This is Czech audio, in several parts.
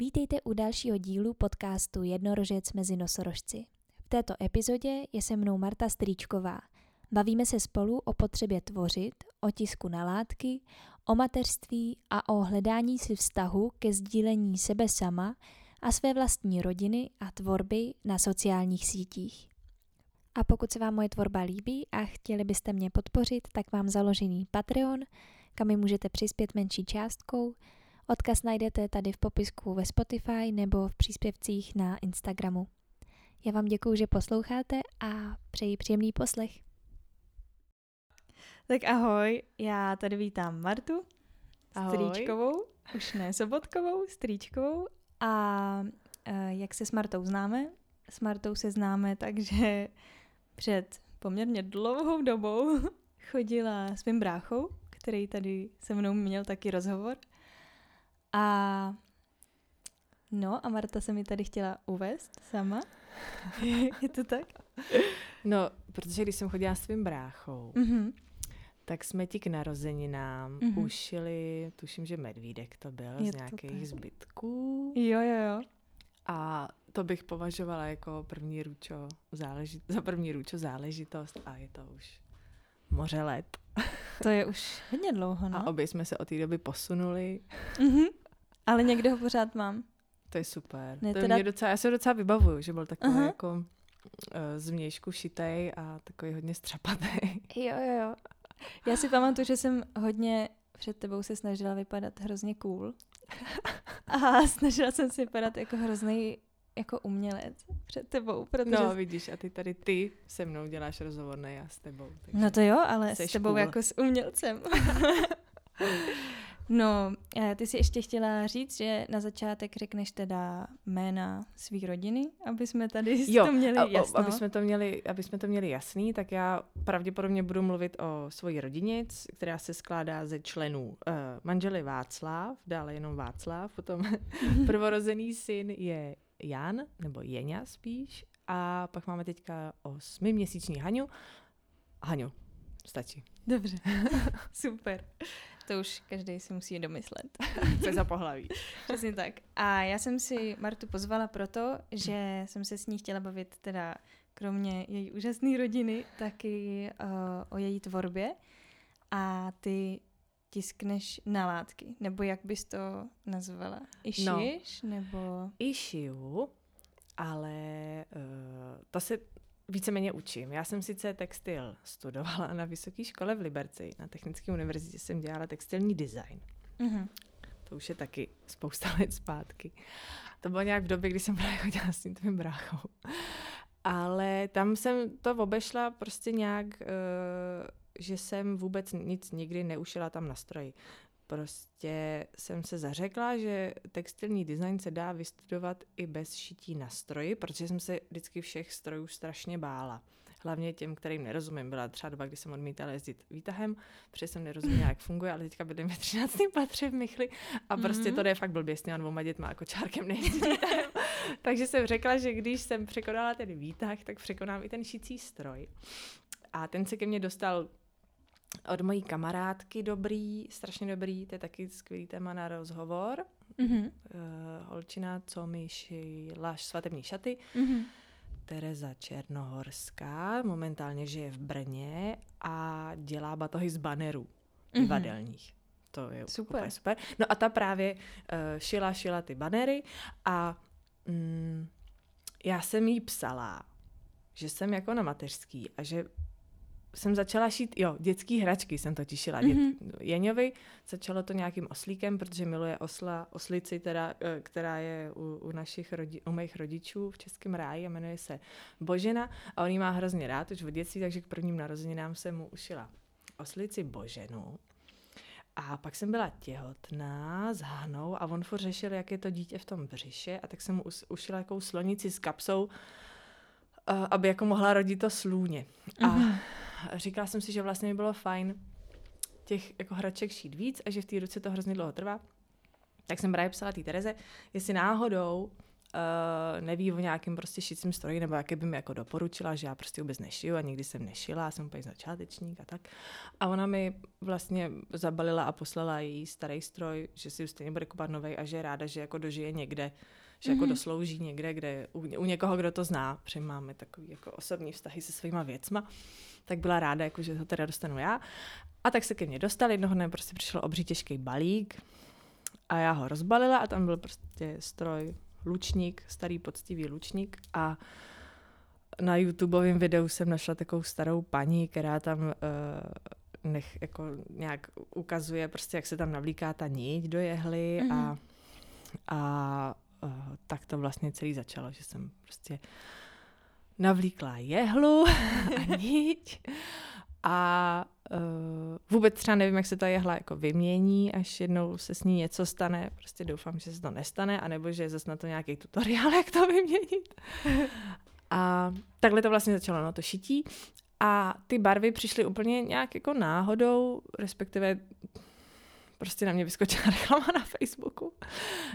Vítejte u dalšího dílu podcastu Jednorožec mezi nosorožci. V této epizodě je se mnou Marta Strýčková. Bavíme se spolu o potřebě tvořit, o tisku na látky, o mateřství a o hledání si vztahu ke sdílení sebe sama a své vlastní rodiny a tvorby na sociálních sítích. A pokud se vám moje tvorba líbí a chtěli byste mě podpořit, tak mám založený Patreon, kam mi můžete přispět menší částkou. Odkaz najdete tady v popisku ve Spotify nebo v příspěvcích na Instagramu. Já vám děkuji, že posloucháte a přeji příjemný poslech. Tak ahoj, já tady vítám Martu Ahoj. Strýčkovou, už ne Sobotkovou, Strýčkovou a e, jak se s Martou známe? S Martou se známe, takže před poměrně dlouhou dobou chodila s mým bráchou, který tady se mnou měl taky rozhovor. A no a Marta se mi tady chtěla uvést sama. Je to tak? No, protože když jsem chodila s tvým bráchou, Mhm. tak jsme ti k narozeninám Mhm. ušili, tuším, že medvídek to byl, Je z nějakých tak. zbytků. Jo, jo, jo. A to bych považovala jako první ručo záležit, za první ručo záležitost a je to už moře let. To je už hodně dlouho, no. A obě jsme se od té doby posunuli. Mhm. Ale někde ho pořád mám. To je super. Ne, to teda- mě docela, já se docela vybavuju, že byl takový Aha. jako uh, z vnějšku šitej a takový hodně střapatý. Jo, jo, jo. Já si pamatuju, že jsem hodně před tebou se snažila vypadat hrozně cool. A snažila jsem se vypadat jako hrozný jako umělec před tebou, protože... No, vidíš, a ty tady ty se mnou děláš rozhovor, ne já s tebou. No to jo, ale s tebou cool. jako s umělcem. no, eh, ty si ještě chtěla říct, že na začátek řekneš teda jména své rodiny, aby jsme tady Jo, to měli jasno. aby jsme to měli, aby jsme to měli jasný, tak já pravděpodobně budu mluvit o svoji rodině, která se skládá ze členů uh, manželi Václav, dále jenom Václav, potom prvorozený syn je Jan, nebo Jeňa spíš, a pak máme teďka osmiměsíční Haňu. Haňu, stačí. Dobře, super. To už každý si musí domyslet. Co je za pohlaví? Přesně tak. A já jsem si Martu pozvala proto, že jsem se s ní chtěla bavit teda kromě její úžasné rodiny, taky uh, o její tvorbě. A ty tiskneš na látky, nebo jak bys to nazvala? I No. nebo... I šiju, ale uh, to se víceméně učím. Já jsem sice textil studovala na vysoké škole v Liberci, na Technické univerzitě jsem dělala textilní design. Mhm. To už je taky spousta let zpátky. To bylo nějak v době, kdy jsem právě chodila s tím tvým bráchou. Ale tam jsem to obešla prostě nějak, uh, že jsem vůbec nic nikdy neušila tam na stroji. Prostě jsem se zařekla, že textilní design se dá vystudovat i bez šití na stroji, protože jsem se vždycky všech strojů strašně bála. Hlavně těm, kterým nerozumím. Byla třeba doba, kdy jsem odmítala jezdit výtahem, protože jsem nerozuměla, jak funguje, ale teďka bydlím ve 13. patře v Michli a prostě Mhm. to jde fakt blbě s těma dvouma dětma jako čárkem nejezdit výtahem. Takže jsem řekla, že když jsem překonala ten výtah, tak překonám i ten šicí stroj. A ten se ke mně dostal od mojí kamarádky dobrý, strašně dobrý, to je taky skvělý téma na rozhovor. Mhm. Uh, holčina, co mi šila svatební šaty, Mhm. Tereza Černohorská, momentálně žije v Brně a dělá batohy z banerů Mhm. divadelních. To je Super. úplně super. No a ta právě uh, šila, šila ty banery a mm, já jsem jí psala, že jsem jako na mateřský a že jsem začala šít, jo, dětský hračky jsem to šila. Mhm. Jeňovi začalo to nějakým oslíkem, protože miluje osla, oslici, teda, eh, která je u, u, našich rodi, u mých rodičů v Českém ráji a jmenuje se Božena a on ji má hrozně rád už od dětství, takže k prvním narozeninám jsem mu ušila oslici Boženu. A pak jsem byla těhotná s Hanou a on furt řešil, jak je to dítě v tom břiše a tak jsem mu ušila jakou slonici s kapsou, eh, aby jako mohla rodit to slůně. A Mhm. Říkala jsem si, že vlastně by bylo fajn těch jako hraček šít víc a že v té ruce to hrozně dlouho trvá. Tak jsem právě psala té Tereze, jestli náhodou uh, neví o nějakém prostě šicím stroji, nebo jaké by mi jako doporučila, že já prostě vůbec nešiju a nikdy jsem nešila, jsem úplně začátečník a tak. A ona mi vlastně zabalila a poslala její starý stroj, že si stejně bude kupovat nový a že je ráda, že jako dožije někde, že jako mm-hmm. doslouží někde, kde u, u někoho, kdo to zná, protože máme takový jako osobní vztahy se svýma věcma, tak byla ráda, jako, že to teda dostanu já. A tak se ke mně dostal, jednoho dne prostě přišel obří těžký balík a já ho rozbalila a tam byl prostě stroj lučník, starý poctivý lučník a na YouTubeovém videu jsem našla takovou starou paní, která tam uh, nech, jako nějak ukazuje prostě, jak se tam navlíká ta niť do jehly mm-hmm. a, a uh, tak to vlastně celý začalo, že jsem prostě navlíkla jehlu a niť a uh, vůbec třeba nevím, jak se ta jehla jako vymění, až jednou se s ní něco stane. Prostě doufám, že se to nestane, anebo že je zase na to nějaký tutoriál, jak to vyměnit. a takhle to vlastně začalo na to šití. A ty barvy přišly úplně nějak jako náhodou, respektive prostě na mě vyskočila reklama na Facebooku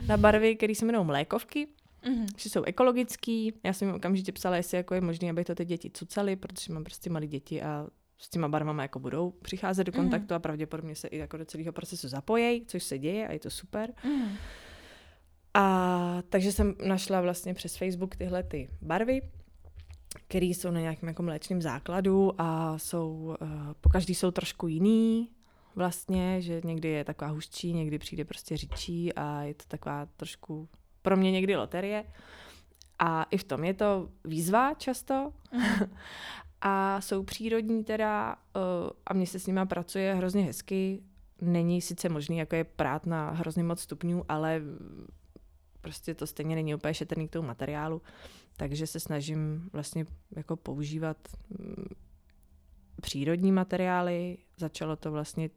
na barvy, které se jmenují mlékovky, mm-hmm. že jsou ekologický. Já jsem jim okamžitě psala, jestli jako je možné, aby to ty děti cucaly, protože mám prostě malé děti a s těma barvama jako budou přicházet do mhm. kontaktu mm. a pravděpodobně se i jako do celého procesu zapojejí, což se děje a je to super. Mm. A takže jsem našla vlastně přes Facebook tyhle ty barvy, které jsou na nějakém jako mléčném základu a jsou, uh, po každý jsou trošku jiný vlastně, že někdy je taková hustší, někdy přijde prostě říčí a je to taková trošku pro mě někdy loterie. A i v tom je to výzva často. Mm. a jsou přírodní teda uh, a mně se s nima pracuje hrozně hezky. Není sice možný, jako je prát na hrozně moc stupňů, ale prostě to stejně není úplně šetrný k tomu materiálu, takže se snažím vlastně jako používat mm, přírodní materiály. Začalo to vlastně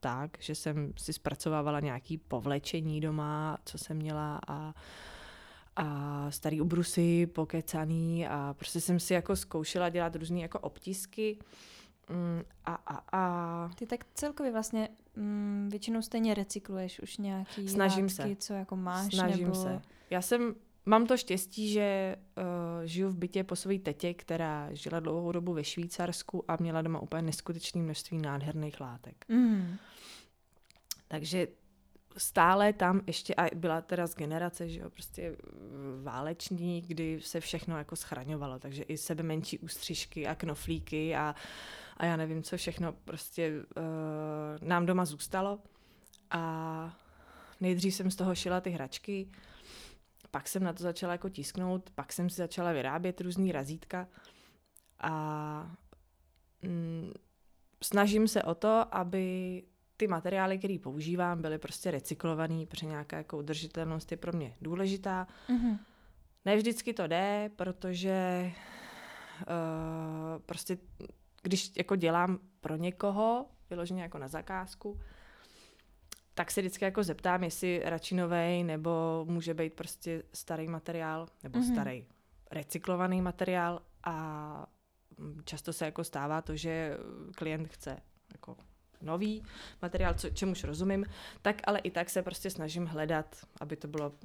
tak, že jsem si zpracovávala nějaký povlečení doma, co jsem měla a a starý ubrusy pokecaný a prostě jsem si jako zkoušela dělat různé jako obtisky mm, a, a, a... Ty tak celkově vlastně mm, většinou stejně recykluješ už nějaký Snažím látky, se. co jako máš, Snažím nebo... se. Já jsem, mám to štěstí, že uh, žiju v bytě po své tetě, která žila dlouhou dobu ve Švýcarsku a měla doma úplně neskutečné množství nádherných látek. Mm. Takže stále tam ještě, a byla teda z generace, že jo, prostě váleční, kdy se všechno jako schraňovalo, takže i sebe menší ústřižky a knoflíky a, a já nevím, co všechno prostě uh, nám doma zůstalo. A nejdřív jsem z toho šila ty hračky, pak jsem na to začala jako tisknout, pak jsem si začala vyrábět různý razítka a mm, snažím se o to, aby ty materiály, které používám, byly prostě recyklovaný, protože nějaká jako udržitelnost je pro mě důležitá. Mm-hmm. Ne vždycky to jde, protože uh, prostě když jako dělám pro někoho, vyloženě jako na zakázku, tak se vždycky jako zeptám, jestli radši novej, nebo může být prostě starý materiál, nebo mm-hmm. starý recyklovaný materiál a často se jako stává to, že klient chce jako nový materiál, co, čemuž rozumím, tak ale i tak se prostě snažím hledat, aby to bylo uh,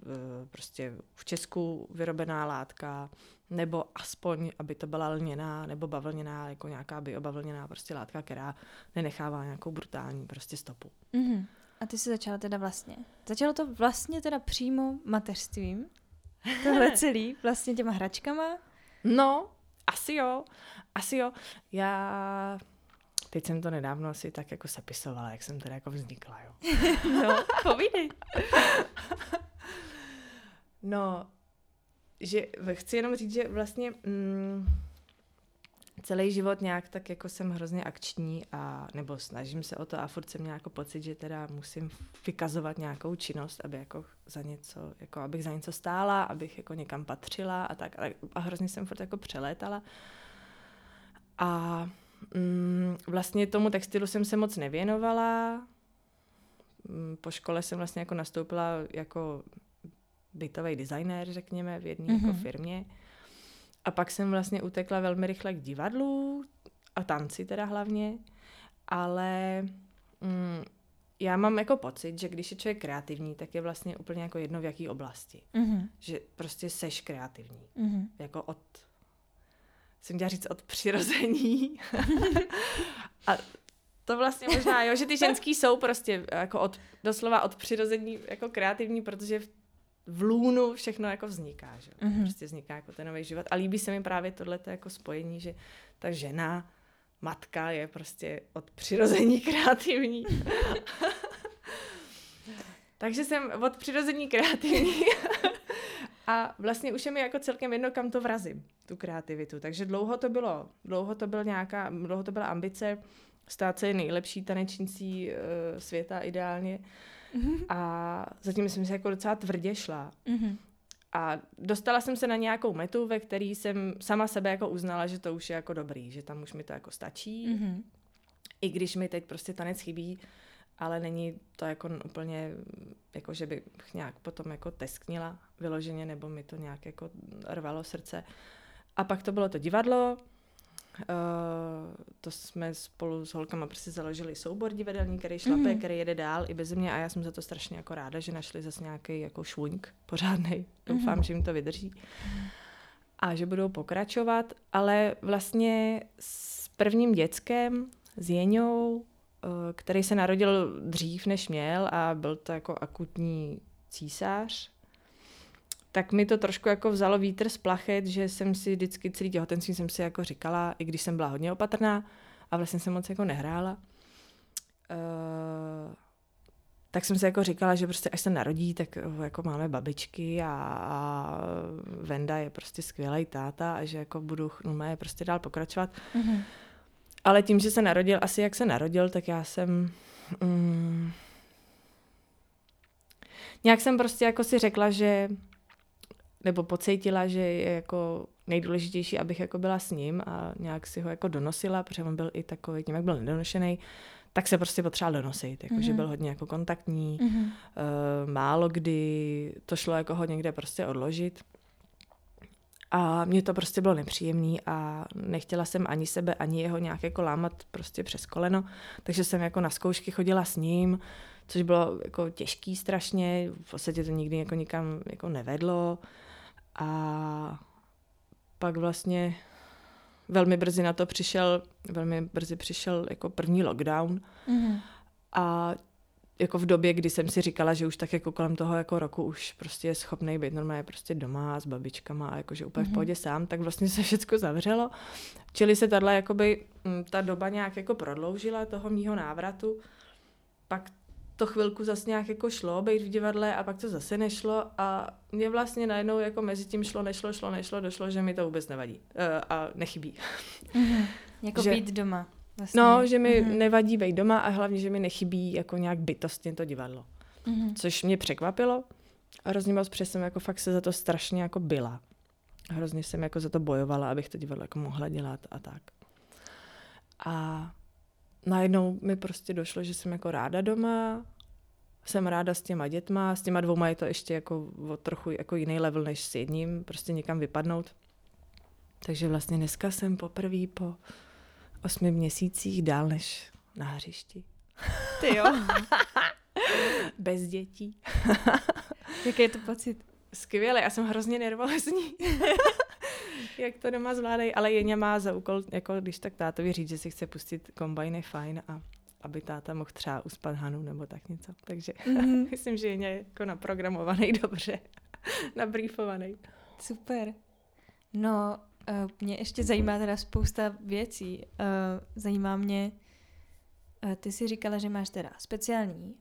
prostě v Česku vyrobená látka, nebo aspoň, aby to byla lněná nebo bavlněná, jako nějaká biobavlněná prostě látka, která nenechává nějakou brutální prostě stopu. Mm-hmm. A ty jsi začala teda vlastně. Začalo to vlastně teda přímo mateřstvím, tohle celý, vlastně těma hračkama? No, asi jo, asi jo. Já Teď jsem to nedávno asi tak jako sepisovala, jak jsem teda jako vznikla, jo. no, povídej. no, že chci jenom říct, že vlastně mm, celý život nějak tak jako jsem hrozně akční a nebo snažím se o to a furt jsem měla jako pocit, že teda musím vykazovat nějakou činnost, aby jako za něco, jako abych za něco stála, abych jako někam patřila a tak a, a hrozně jsem furt jako přelétala. A Mm, vlastně tomu textilu jsem se moc nevěnovala. Mm, po škole jsem vlastně jako nastoupila jako bytový designér, řekněme, v jedné mm-hmm. jako mhm. firmě. A pak jsem vlastně utekla velmi rychle k divadlu a tanci teda hlavně, ale mm, já mám jako pocit, že když je člověk kreativní, tak je vlastně úplně jako jedno v jaký oblasti. Mm-hmm. Že prostě seš kreativní. Mm-hmm. Jako od, jsem chtěla říct od přirození. a to vlastně možná, jo, že ty ženský jsou prostě jako od, doslova od přirození jako kreativní, protože v, v lůnu všechno jako vzniká, že? Mhm. Prostě vzniká jako ten nový život. A líbí se mi právě tohleto jako spojení, že ta žena, matka je prostě od přirození kreativní. Takže jsem od přirození kreativní. A vlastně už je mi jako celkem jedno, kam to vrazím, tu kreativitu. Takže dlouho to bylo, dlouho to byl nějaká, dlouho to byla ambice stát se nejlepší tanečnicí uh, světa ideálně. A zatím jsem se jako docela tvrdě šla. Mm-hmm. A dostala jsem se na nějakou metu, ve které jsem sama sebe jako uznala, že to už je jako dobrý, že tam už mi to jako stačí. Mm-hmm. I když mi teď prostě tanec chybí, ale není to jako úplně, jako že bych nějak potom jako tesknila vyloženě, nebo mi to nějak jako rvalo srdce. A pak to bylo to divadlo, Uh, to jsme spolu s holkama prostě založili soubor divadelní, který šlape, Mhm. mm. který jede dál i bez mě a já jsem za to strašně jako ráda, že našli zase nějaký jako švuňk pořádnej. Doufám, Mhm. že jim to vydrží. A že budou pokračovat, ale vlastně s prvním dětskem, s Jeňou, eh, který se narodil dřív, než měl a byl to jako akutní císař, tak mi to trošku jako vzalo vítr z plachet, že jsem si vždycky celý těhotenství jsem si jako říkala, i když jsem byla hodně opatrná a vlastně jsem moc jako nehrála, uh, tak jsem si jako říkala, že prostě až se narodí, tak uh, jako máme babičky a, a Venda je prostě skvělý táta a že jako budu no, je prostě dál pokračovat. Mm-hmm. Ale tím, že se narodil asi jak se narodil, tak já jsem... Mm, nějak jsem prostě jako si řekla, že nebo pocítila, že je jako nejdůležitější, abych jako byla s ním a nějak si ho jako donosila, protože on byl i takový, tím jak byl nedonošený, tak se prostě potřeboval donosit, jako, mm-hmm. že Mhm. byl hodně jako kontaktní, Mm-hmm. uh, málo kdy to šlo jako ho někde prostě odložit. A mně to prostě bylo nepříjemný a nechtěla jsem ani sebe, ani jeho nějak jako lámat prostě přes koleno, takže jsem jako na zkoušky chodila s ním, což bylo jako těžký strašně, v podstatě to nikdy jako nikam jako nevedlo a pak vlastně velmi brzy na to přišel, velmi brzy přišel jako první lockdown Mm-hmm. a jako v době, kdy jsem si říkala, že už tak jako kolem toho jako roku už prostě je schopný být normálně prostě doma s babičkama a jakože úplně mm-hmm. v Mhm. pohodě sám, tak vlastně se všechno zavřelo. Čili se tahle jakoby, mm, ta doba nějak jako prodloužila toho mýho návratu. Pak to chvilku zase nějak jako šlo být v divadle a pak to zase nešlo a mě vlastně najednou jako mezi tím šlo, nešlo, šlo, nešlo, došlo, že mi to vůbec nevadí uh, a nechybí. Mm-hmm. Jako Že- být doma. Vlastně. No, že mi Mhm. nevadí být doma a hlavně, že mi nechybí jako nějak bytostně to divadlo. Mm-hmm. což mě překvapilo. A hrozně moc, jsem jako fakt se za to strašně jako byla. Hrozně jsem jako za to bojovala, abych to divadlo jako mohla dělat a tak. A najednou mi prostě došlo, že jsem jako ráda doma, jsem ráda s těma dětma, s těma dvouma je to ještě jako o trochu jako jiný level než s jedním, prostě někam vypadnout. Takže vlastně dneska jsem poprvé po osmi měsících dál než na hřišti. Ty jo. Bez dětí. Jaký je to pocit? Skvěle, já jsem hrozně nervózní. Jak to doma zvládají, ale Jeně má za úkol, jako když tak tátovi říct, že si chce pustit kombajn je fajn a aby táta mohl třeba uspat Hanu nebo tak něco. Takže Mm-hmm. myslím, že Jeně je jako naprogramovaný dobře, nabriefovaný. Super. No, uh, mě ještě zajímá teda spousta věcí. Uh, zajímá mě, uh, ty si říkala, že máš teda speciální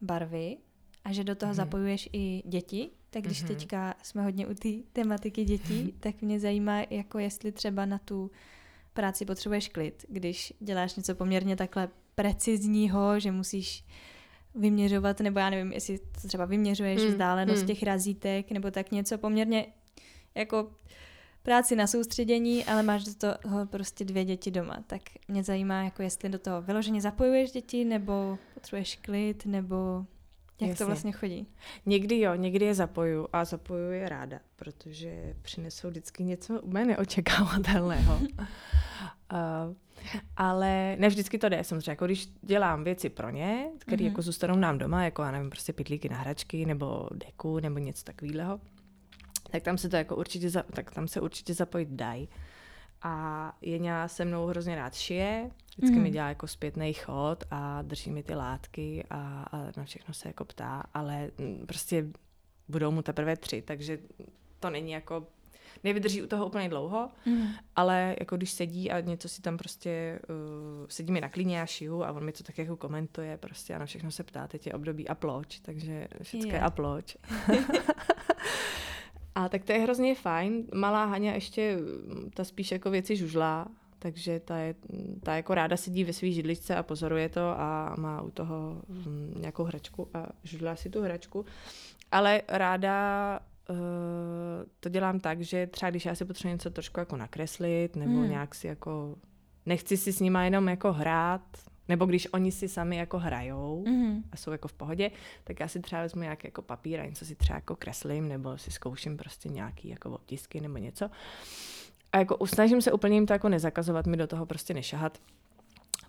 barvy a že do toho Mhm. zapojuješ i děti. Tak když Mhm. teďka jsme hodně u té tematiky dětí, tak mě zajímá, jako jestli třeba na tu práci potřebuješ klid, když děláš něco poměrně takhle precizního, že musíš vyměřovat, nebo já nevím, jestli to třeba vyměřuješ Mm, vzdálenost mm. těch razítek, nebo tak něco poměrně jako práci na soustředění, ale máš do toho prostě dvě děti doma. Tak mě zajímá, jako jestli do toho vyloženě zapojuješ děti, nebo potřebuješ klid, nebo jak Jasně. to vlastně chodí. Někdy jo, někdy je zapoju a zapoju je ráda, protože přinesou vždycky něco úplně neočekávatelného. Uh, ale ne vždycky to jde, samozřejmě, jako když dělám věci pro ně, které mm-hmm. jako zůstanou nám doma, jako já nevím, prostě pitlíky na hračky, nebo deku, nebo něco takového, tak tam se to jako určitě, za, tak tam se určitě zapojit dají. A Jeňa se mnou hrozně rád šije, vždycky mm. mi dělá jako zpětný chod a drží mi ty látky a, a na všechno se jako ptá, ale prostě budou mu teprve tři, takže to není jako nevydrží u toho úplně dlouho, mm. ale jako když sedí a něco si tam prostě, uh, sedí mi na klíně a šiju a on mi to tak jako komentuje prostě a na všechno se ptá, teď je období aploč, takže všechno je a tak to je hrozně fajn. Malá Haně ještě, ta spíš jako věci žužlá, takže ta, je, ta jako ráda sedí ve své židličce a pozoruje to a má u toho hm, nějakou hračku a žudlá si tu hračku. Ale ráda uh, to dělám tak, že třeba když já si potřebuji něco trošku jako nakreslit, nebo hmm. nějak si jako, nechci si s nima jenom jako hrát, nebo když oni si sami jako hrajou mm-hmm. a jsou jako v pohodě, tak já si třeba vezmu nějaký jako papír a něco si třeba jako kreslím, nebo si zkouším prostě nějaký jako obtisky nebo něco. A jako usnažím se úplně jim to jako nezakazovat, mi do toho prostě nešahat,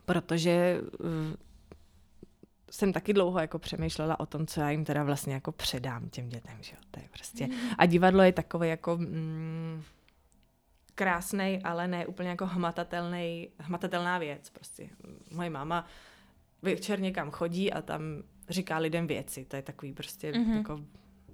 protože uh, jsem taky dlouho jako přemýšlela o tom, co já jim teda vlastně jako předám těm dětem, že jo? To je prostě... A divadlo je takové jako mm, krásný, ale ne úplně jako hmatatelný, hmatatelná věc. Prostě moje máma večer někam chodí a tam říká lidem věci. To je takový prostě mm-hmm. jako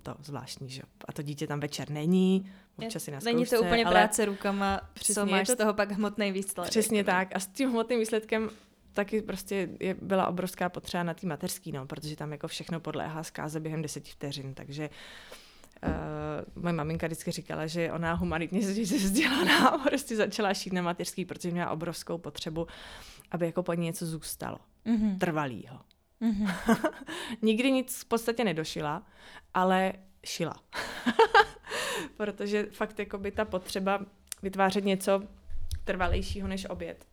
to zvláštní, že A to dítě tam večer není, občas si na Není to úplně ale práce rukama, co máš to, z toho pak hmotný výsledek. Přesně tak. A s tím hmotným výsledkem taky prostě je, byla obrovská potřeba na té mateřský, no, protože tam jako všechno podléhá zkáze během deseti vteřin, takže Uh, moje maminka vždycky říkala, že ona humanitně vzdělaná a prostě začala šít na mateřský, protože měla obrovskou potřebu, aby jako po ní něco zůstalo. Mm-hmm. Trvalýho. Mm-hmm. Nikdy nic v podstatě nedošila, ale šila. protože fakt jako by ta potřeba vytvářet něco trvalejšího než oběd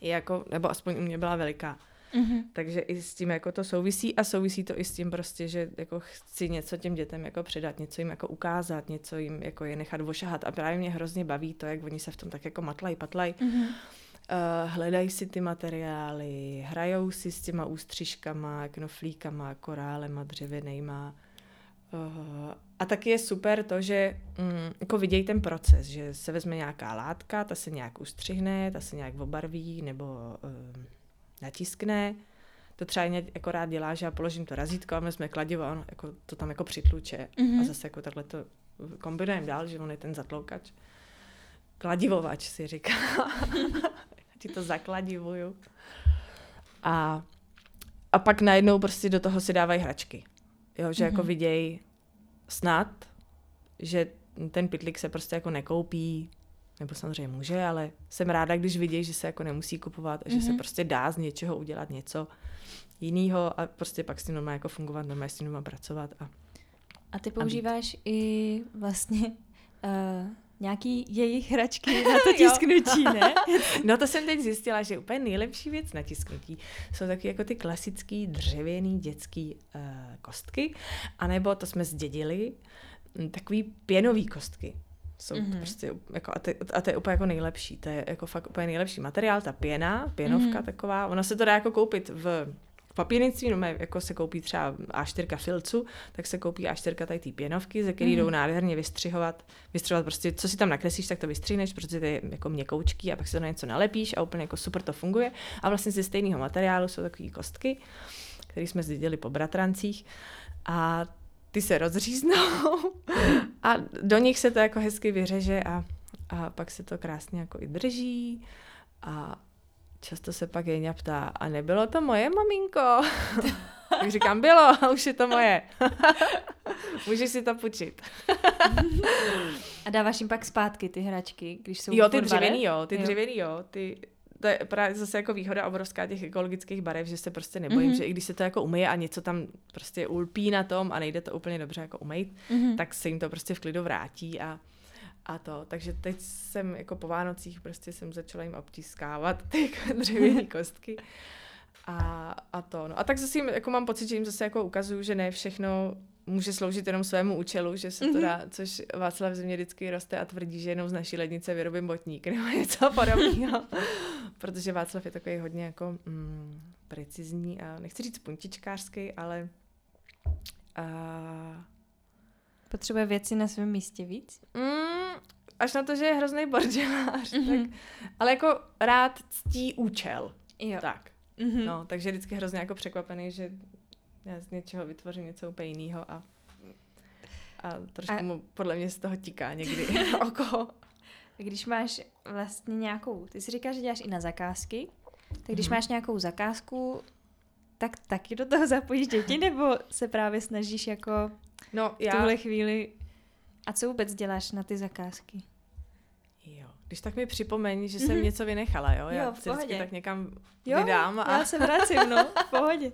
je jako, nebo aspoň u mě byla veliká. Mm-hmm. Takže i s tím jako to souvisí a souvisí to i s tím prostě, že jako chci něco těm dětem jako předat, něco jim jako ukázat, něco jim jako je nechat vošahat a právě mě hrozně baví to, jak oni se v tom tak jako matlají, patlají. Mm-hmm. Uh, hledají si ty materiály, hrajou si s těma ústřižkama, knoflíkama, korálema, dřevěnejma. Uh, a taky je super to, že mm, jako vidějí ten proces, že se vezme nějaká látka, ta se nějak ustřihne, ta se nějak obarví nebo uh, natiskne. To třeba jako rád dělá, že já položím to razítko a vezme kladivo a on jako, to tam jako přitluče. Mm-hmm. A zase jako takhle to kombinujeme dál, že on je ten zatloukač. Kladivovač si říká. Ti to zakladivuju. A, a pak najednou prostě do toho si dávají hračky. Jo, že mm-hmm. jako mhm. vidějí snad, že ten pitlik se prostě jako nekoupí, nebo samozřejmě může, ale jsem ráda, když vidějí, že se jako nemusí kupovat, mm-hmm. že se mhm. prostě dá z něčeho udělat něco jiného a prostě pak s tím normálně jako fungovat, normálně s tím doma pracovat. A, a ty používáš a i vlastně uh, nějaký jejich hračky na to tisknutí, ne? no to jsem teď zjistila, že úplně nejlepší věc na tisknutí jsou taky jako ty klasický dřevěný dětský uh, kostky, anebo to jsme zdědili, hm, takový pěnový kostky. Jsou mm-hmm. prostě, jako, a, to, a to je úplně jako nejlepší, to je jako fakt úplně nejlepší materiál, ta pěna, pěnovka mm-hmm. taková, ona se to dá jako koupit v papírnictví, no jako se koupí třeba A4 filcu, tak se koupí A4 tady ty pěnovky, ze které mm. jdou nádherně vystřihovat, vystřihovat prostě, co si tam nakreslíš, tak to vystřihneš, protože to je jako měkoučký a pak si to na něco nalepíš a úplně jako super to funguje. A vlastně ze stejného materiálu jsou takové kostky, které jsme zdědili po bratrancích a ty se rozříznou a do nich se to jako hezky vyřeže a, a pak se to krásně jako i drží a Často se pak Jeňa ptá, a nebylo to moje maminko? tak říkám, bylo, a už je to moje. Můžeš si to půjčit. a dáváš jim pak zpátky ty hračky, když jsou Jo, ty dřevěný, jo, ty jo. dřevěný, jo, ty, to je právě zase jako výhoda obrovská těch ekologických barev, že se prostě nebojím, mm-hmm. že i když se to jako umyje a něco tam prostě ulpí na tom a nejde to úplně dobře jako umýt, mm-hmm. tak se jim to prostě v klidu vrátí a a to. Takže teď jsem jako po Vánocích prostě jsem začala jim obtiskávat ty dřevěné kostky. A, a to. No. A tak zase jim, jako mám pocit, že jim zase jako ukazuju, že ne všechno může sloužit jenom svému účelu, že se to dá, což Václav země vždycky roste a tvrdí, že jenom z naší lednice vyrobím botník nebo něco podobného. Protože Václav je takový hodně jako mm, precizní a nechci říct puntičkářský, ale a... Potřebuje věci na svém místě víc? Mm, až na to, že je hrozný bordelář, mm-hmm. tak, ale jako rád ctí účel. Jo. Tak. Mm-hmm. No, takže vždycky hrozně jako překvapený, že já z něčeho vytvořím něco úplně jiného a, a trošku a... mu podle mě z toho tíká někdy oko. Když máš vlastně nějakou, ty si říkáš, že děláš i na zakázky, tak když mm-hmm. máš nějakou zakázku, tak taky do toho zapojíš děti, nebo se právě snažíš jako no, já... v tuhle chvíli... A co vůbec děláš na ty zakázky? Když tak mi připomeň, že jsem mm-hmm. něco vynechala, jo? Já jo, v pohodě. tak někam jo, vydám. A... já se vracím, no, v pohodě.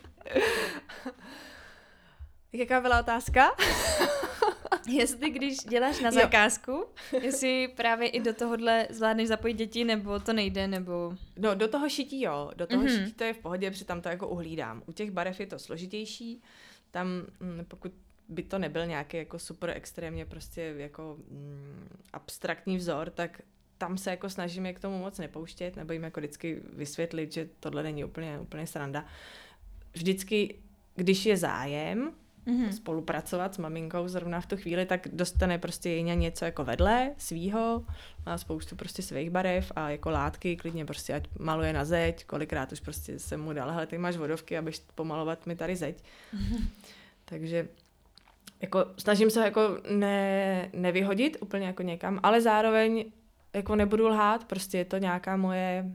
Jaká byla otázka? jestli když děláš na zakázku, jo. jestli právě i do tohohle zvládneš zapojit děti, nebo to nejde, nebo... No, do toho šití jo, do toho mm-hmm. šití to je v pohodě, protože tam to jako uhlídám. U těch barev je to složitější, tam mm, pokud by to nebyl nějaký jako super extrémně prostě jako mm, abstraktní vzor, tak tam se jako snažím je k tomu moc nepouštět, nebo jim jako vždycky vysvětlit, že tohle není úplně, úplně sranda. Vždycky, když je zájem, mm-hmm. spolupracovat s maminkou zrovna v tu chvíli, tak dostane prostě Jiňa něco jako vedle svýho, má spoustu prostě svých barev a jako látky, klidně prostě ať maluje na zeď, kolikrát už prostě jsem mu dala, hele, ty máš vodovky, abys pomalovat mi tady zeď. Mm-hmm. Takže jako snažím se jako ne, nevyhodit úplně jako někam, ale zároveň jako nebudu lhát, prostě je to nějaká moje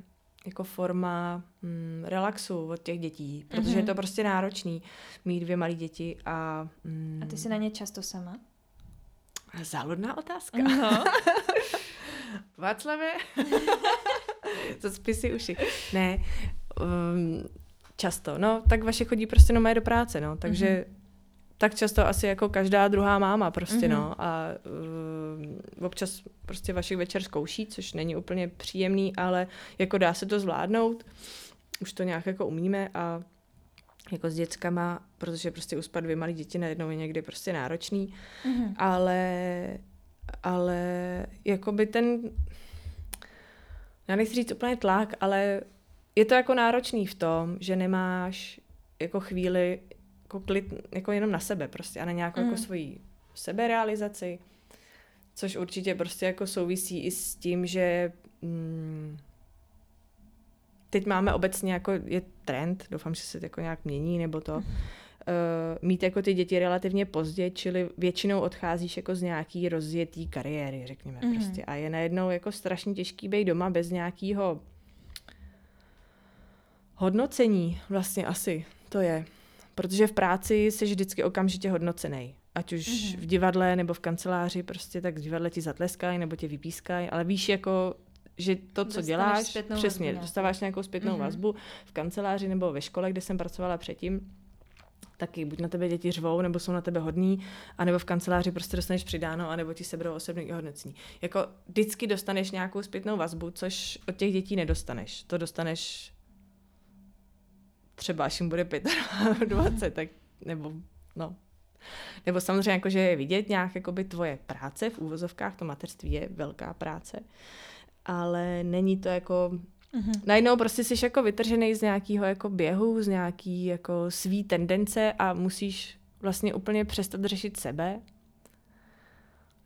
jako forma mm, relaxu od těch dětí, protože mm-hmm. je to mhm. prostě náročný mít dvě malé děti a... Mm, a ty jsi na ně často sama? Záludná otázka. No. Václave? to spisy uši. Ne, um, často. No, tak vaše chodí prostě no do práce, no, takže mm-hmm tak často asi jako každá druhá máma prostě, mm-hmm. no. A uh, občas prostě vašich večer zkouší, což není úplně příjemný, ale jako dá se to zvládnout. Už to nějak jako umíme a jako s dětskama, protože prostě uspat dvě malé děti najednou je někdy prostě náročný, mm-hmm. ale ale jako by ten já nechci říct úplně tlak, ale je to jako náročný v tom, že nemáš jako chvíli jako klid jako jenom na sebe prostě a na nějakou jako mm. jako svoji seberealizaci, což určitě prostě jako souvisí i s tím, že mm, teď máme obecně jako je trend, doufám, že se to jako nějak mění nebo to, mm. uh, mít jako ty děti relativně pozdě, čili většinou odcházíš jako z nějaký rozjetý kariéry, řekněme mm. prostě. A je najednou jako strašně těžký být doma bez nějakého hodnocení vlastně asi to je. Protože v práci jsi vždycky okamžitě hodnocený. Ať už mm-hmm. v divadle nebo v kanceláři, prostě tak v divadle ti zatleskají nebo tě vypískají, ale víš jako, že to, co děláš, přesně, vazbu, dostáváš nějakou zpětnou mm-hmm. vazbu v kanceláři nebo ve škole, kde jsem pracovala předtím, taky buď na tebe děti řvou, nebo jsou na tebe hodní, anebo v kanceláři prostě dostaneš přidáno, anebo ti seberou osobní hodnocení. Jako vždycky dostaneš nějakou zpětnou vazbu, což od těch dětí nedostaneš. To dostaneš třeba až jim bude 25, tak nebo no. Nebo samozřejmě jako, že je vidět nějak jakoby tvoje práce v úvozovkách, to mateřství je velká práce, ale není to jako Mm-hmm. Najednou prostě jsi jako vytržený z nějakého jako běhu, z nějaký jako svý tendence a musíš vlastně úplně přestat řešit sebe.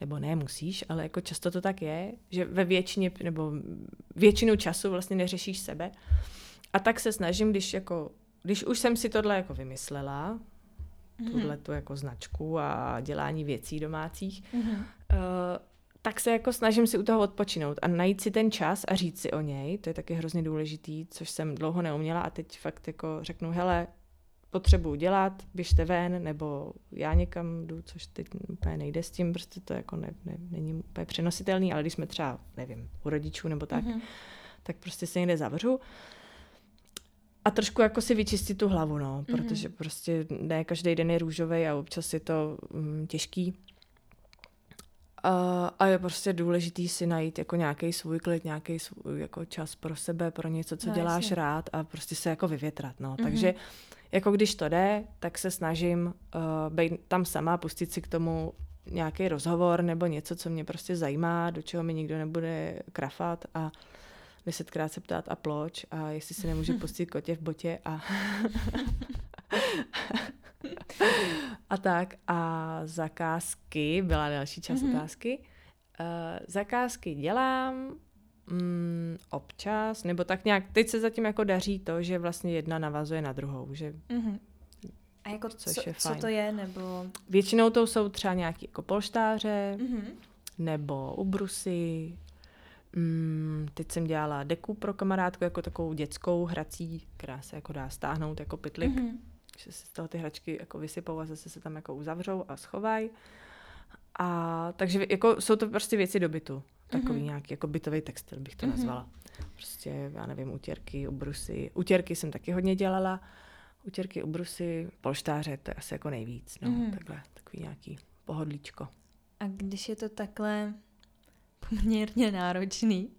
Nebo ne musíš, ale jako často to tak je, že ve většině, nebo většinu času vlastně neřešíš sebe. A tak se snažím, když jako když už jsem si tohle jako vymyslela, mm-hmm. tuhle tu jako značku a dělání věcí domácích, mm-hmm. uh, tak se jako snažím si u toho odpočinout a najít si ten čas a říct si o něj, to je taky hrozně důležitý, což jsem dlouho neuměla a teď fakt jako řeknu, hele, potřebuji dělat, běžte ven, nebo já někam jdu, což teď úplně nejde s tím, prostě to jako ne, ne, není úplně přenositelný, ale když jsme třeba, nevím, u rodičů nebo tak, mm-hmm. tak prostě se někde zavřu. A trošku jako si vyčistit tu hlavu, no, mm-hmm. protože prostě ne každý den je růžový a občas je to mm, těžký. A, a je prostě důležitý si najít jako nějaký svůj klid, nějaký svůj jako čas pro sebe, pro něco, co no, děláš jasně. rád a prostě se jako vyvětrat, no. Mm-hmm. Takže jako když to jde, tak se snažím uh, být tam sama, pustit si k tomu nějaký rozhovor nebo něco, co mě prostě zajímá, do čeho mi nikdo nebude krafat a desetkrát se ptát a ploč a jestli si nemůže pustit kotě v botě a a tak. A zakázky, byla další část mm-hmm. otázky. Uh, zakázky dělám mm, občas, nebo tak nějak, teď se zatím jako daří to, že vlastně jedna navazuje na druhou, že mm-hmm. A jako což co, je fajn. co to je, nebo... Většinou to jsou třeba nějaký jako polštáře, mm-hmm. nebo ubrusy, Mm, teď jsem dělala deku pro kamarádku jako takovou dětskou hrací, která se jako dá stáhnout jako pytlik. Mm-hmm. Že se z toho ty hračky jako vysypou a zase se tam jako uzavřou a schovají. A takže jako jsou to prostě věci do bytu. Takový mm-hmm. nějaký jako bytový textil bych to mm-hmm. nazvala. Prostě, já nevím, utěrky, ubrusy. Utěrky jsem taky hodně dělala. Utěrky, ubrusy, polštáře, to je asi jako nejvíc. No, mm-hmm. takhle, takový nějaký pohodlíčko. A když je to takhle poměrně náročný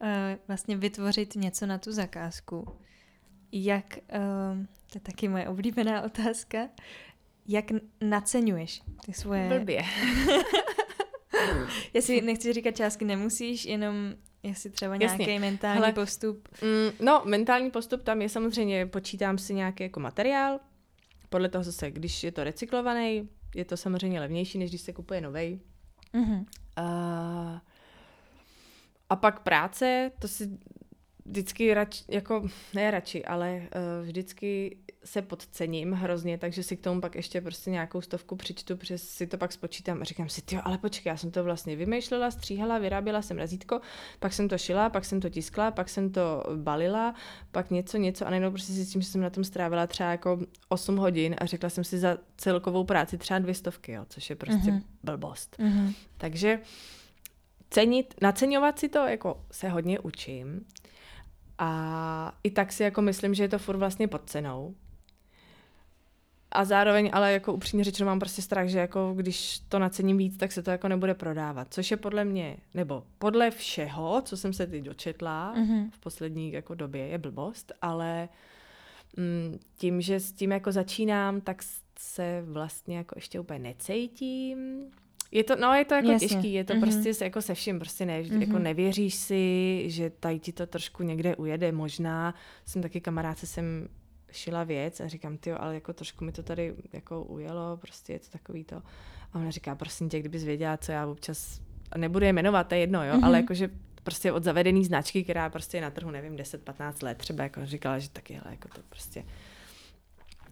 uh, vlastně vytvořit něco na tu zakázku. Jak, uh, to je taky moje oblíbená otázka, jak naceňuješ ty svoje... Blbě. jestli nechci říkat částky, nemusíš, jenom jestli třeba nějaký Jasně. mentální Hele, postup. Mm, no, mentální postup tam je samozřejmě, počítám si nějaký jako materiál, podle toho zase, když je to recyklovaný, je to samozřejmě levnější, než když se kupuje novej. Mm-hmm. Uh, a pak práce, to si vždycky radši, jako ne radši, ale uh, vždycky se podcením hrozně, takže si k tomu pak ještě prostě nějakou stovku přičtu, protože si to pak spočítám a říkám si, jo, ale počkej, já jsem to vlastně vymýšlela, stříhala, vyráběla jsem razítko, pak jsem to šila, pak jsem to tiskla, pak jsem to balila, pak něco, něco a najednou prostě si tím, že jsem na tom strávila třeba jako 8 hodin a řekla jsem si za celkovou práci třeba dvě stovky, jo, což je prostě mm-hmm. blbost. Mm-hmm. Takže cenit, naceňovat si to jako se hodně učím a i tak si jako myslím, že je to furt vlastně pod cenou. A zároveň ale jako upřímně řečeno mám prostě strach, že jako když to nacením víc, tak se to jako nebude prodávat. Což je podle mě, nebo podle všeho, co jsem se teď dočetla mm-hmm. v poslední jako době, je blbost, ale mm, tím, že s tím jako začínám, tak se vlastně jako ještě úplně necítím je to, no, je to jako Jasně. těžký, je to mm-hmm. prostě jako se vším, prostě ne, mm-hmm. jako nevěříš si, že tady ti to trošku někde ujede, možná. Jsem taky kamarádce jsem šila věc a říkám, ty ale jako trošku mi to tady jako ujelo, prostě je to takový to. A ona říká, prosím tě, kdybys věděla, co já občas, a nebudu je jmenovat, to je jedno, jo, mm-hmm. ale jakože prostě od zavedený značky, která prostě je na trhu, nevím, 10-15 let, třeba jako říkala, že taky, hele, jako to prostě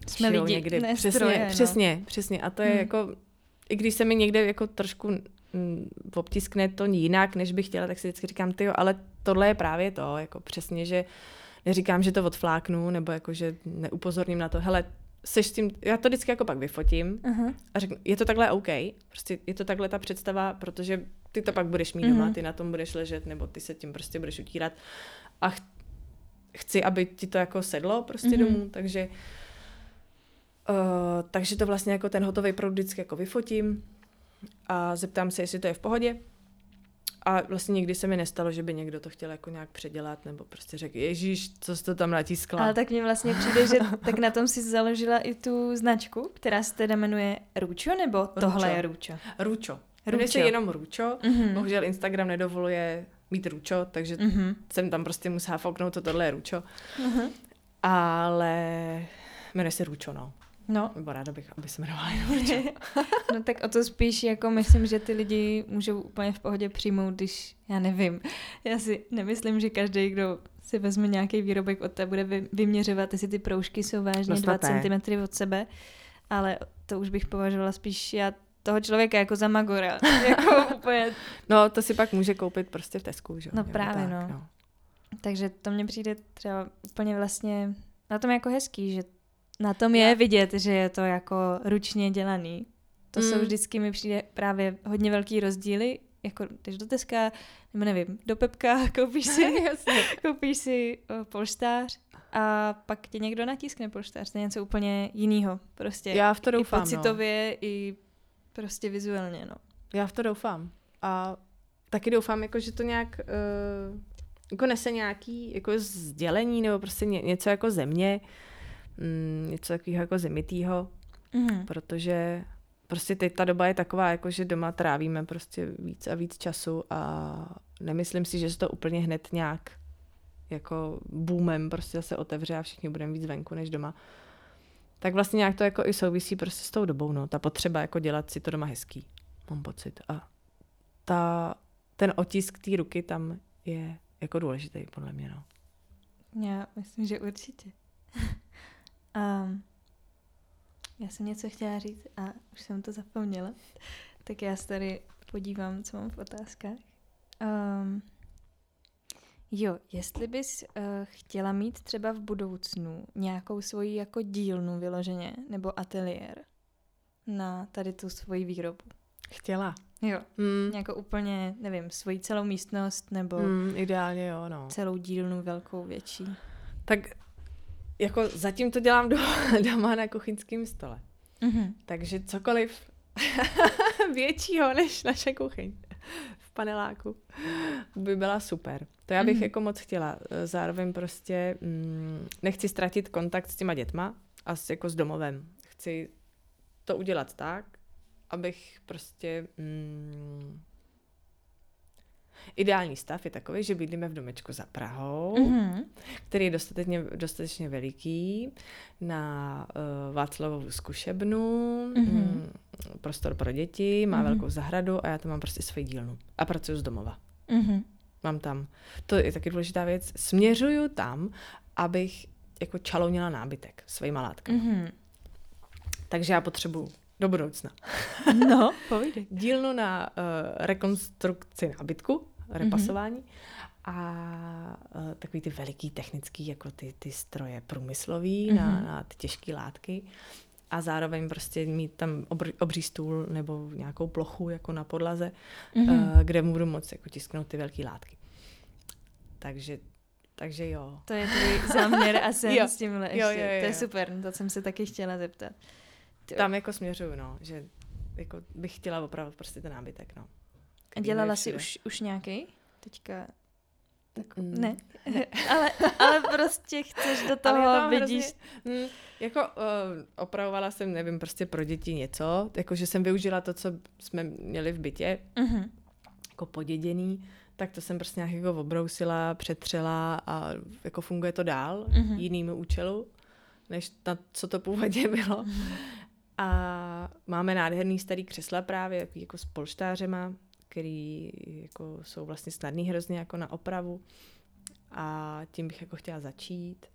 jsme lidi, někdy. Ne, přesně, stroje, no. přesně, přesně. A to je hmm. jako i když se mi někde jako trošku mm, obtiskne to jinak, než bych chtěla, tak si vždycky říkám, ty ale tohle je právě to, jako přesně, že neříkám, že to odfláknu, nebo jako, že neupozorním na to, hele, seš s tím, já to vždycky jako pak vyfotím uh-huh. a řeknu, je to takhle OK, prostě je to takhle ta představa, protože ty to pak budeš mít uh-huh. doma, ty na tom budeš ležet, nebo ty se tím prostě budeš utírat a ch- chci, aby ti to jako sedlo prostě uh-huh. domů, takže Uh, takže to vlastně jako ten hotový produkt vždycky jako vyfotím a zeptám se, jestli to je v pohodě. A vlastně nikdy se mi nestalo, že by někdo to chtěl jako nějak předělat, nebo prostě řekl, Ježíš, co jsi to tam natiskla. Ale tak mně vlastně přijde, že tak na tom si založila i tu značku, která se teda jmenuje Ručo, nebo tohle Ručo. je Ručo? Ručo. Jmenuje se jenom Ručo. Mm-hmm. Bohužel Instagram nedovoluje mít Ručo, takže mm-hmm. jsem tam prostě musela fouknout, to tohle je Ručo. Mm-hmm. Ale jmenuje se Ručo, no. No. Nebo ráda bych, aby se jmenovala jenom No tak o to spíš, jako myslím, že ty lidi můžou úplně v pohodě přijmout, když, já nevím, já si nemyslím, že každý, kdo si vezme nějaký výrobek od té, bude vyměřovat, jestli ty proužky jsou vážně no 2 cm od sebe, ale to už bych považovala spíš já toho člověka jako za magora. jako úplně... No to si pak může koupit prostě v Tesku, že? No právě, tak, no. no. Takže to mně přijde třeba úplně vlastně na tom jako hezký, že na tom je vidět, že je to jako ručně dělaný. To mm. jsou vždycky mi přijde právě hodně velký rozdíly, jako jdeš do Teska, nebo nevím, do Pepka, koupíš si, koupíš si polštář a pak tě někdo natiskne polštář, to je něco úplně jiného. Prostě Já v to doufám, I pocitově, no. i prostě vizuálně, no. Já v to doufám. A taky doufám, jako, že to nějak uh, jako nese nějaký jako sdělení nebo prostě ně, něco jako země, mm, něco takového jako zimitýho, Mhm. protože prostě teď ta doba je taková, jako že doma trávíme prostě víc a víc času a nemyslím si, že se to úplně hned nějak jako boomem prostě zase otevře a všichni budeme víc venku než doma. Tak vlastně nějak to jako i souvisí prostě s tou dobou, no. Ta potřeba jako dělat si to doma hezký, mám pocit. A ta, ten otisk té ruky tam je jako důležitý, podle mě, no. Já myslím, že určitě. um, já jsem něco chtěla říct a už jsem to zapomněla. Tak já se tady podívám, co mám v otázkách. Um, jo, jestli bys uh, chtěla mít třeba v budoucnu nějakou svoji jako dílnu vyloženě, nebo ateliér na tady tu svoji výrobu. Chtěla. Jo, Hmm. nějakou úplně, nevím, svoji celou místnost nebo Hmm, ideálně jo, no. celou dílnu velkou, větší. Tak jako zatím to dělám doma, doma na kuchyňském stole. Mhm. Takže cokoliv většího než naše kuchyň v paneláku by byla super. To já bych Mhm. jako moc chtěla. Zároveň prostě mm, nechci ztratit kontakt s těma dětma a s, jako s domovem. Chci to udělat tak, abych prostě... Mm, ideální stav je takový, že bydlíme v domečku za Prahou, Mhm. který je dostatečně, dostatečně veliký, na uh, Václavovu zkušebnu, Mhm. mm, prostor pro děti, má Mhm. velkou zahradu a já tam mám prostě svoji dílnu. A pracuji z domova. Mhm. Mám tam, to je taky důležitá věc, směřuju tam, abych jako čalounila nábytek svýma látkami. Mhm. Takže já potřebuju do budoucna No, povídej. dílnu na uh, rekonstrukci nábytku, repasování a uh, takový ty veliký technický, jako ty, ty stroje průmyslový mm-hmm. na, na ty těžké látky a zároveň prostě mít tam obr, obří stůl nebo nějakou plochu jako na podlaze, Mhm. mm-hmm. uh, kde budu moct jako tisknout ty velké látky. Takže, takže jo. To je tvůj záměr a sen Jo. s tímhle ještě. Jo, jo, jo, To je jo. super, to jsem se taky chtěla zeptat. Ty- Tam jako směřuju, no, že jako bych chtěla opravdu prostě ten nábytek, no. A dělala jsi už, už nějaký? Teďka tak, Mm. ne, ale, ale prostě chceš do toho, vidíš. Hrozně, mm, jako uh, opravovala jsem, nevím, prostě pro děti něco, jako že jsem využila to, co jsme měli v bytě, Mhm. jako poděděný, tak to jsem prostě nějak jako obrousila, přetřela a jako funguje to dál Mhm. jinýmu účelu, než na co to původně bylo. A máme nádherný starý křesla právě, jako s polštářema, který jako jsou vlastně snadný hrozně jako na opravu. A tím bych jako chtěla začít.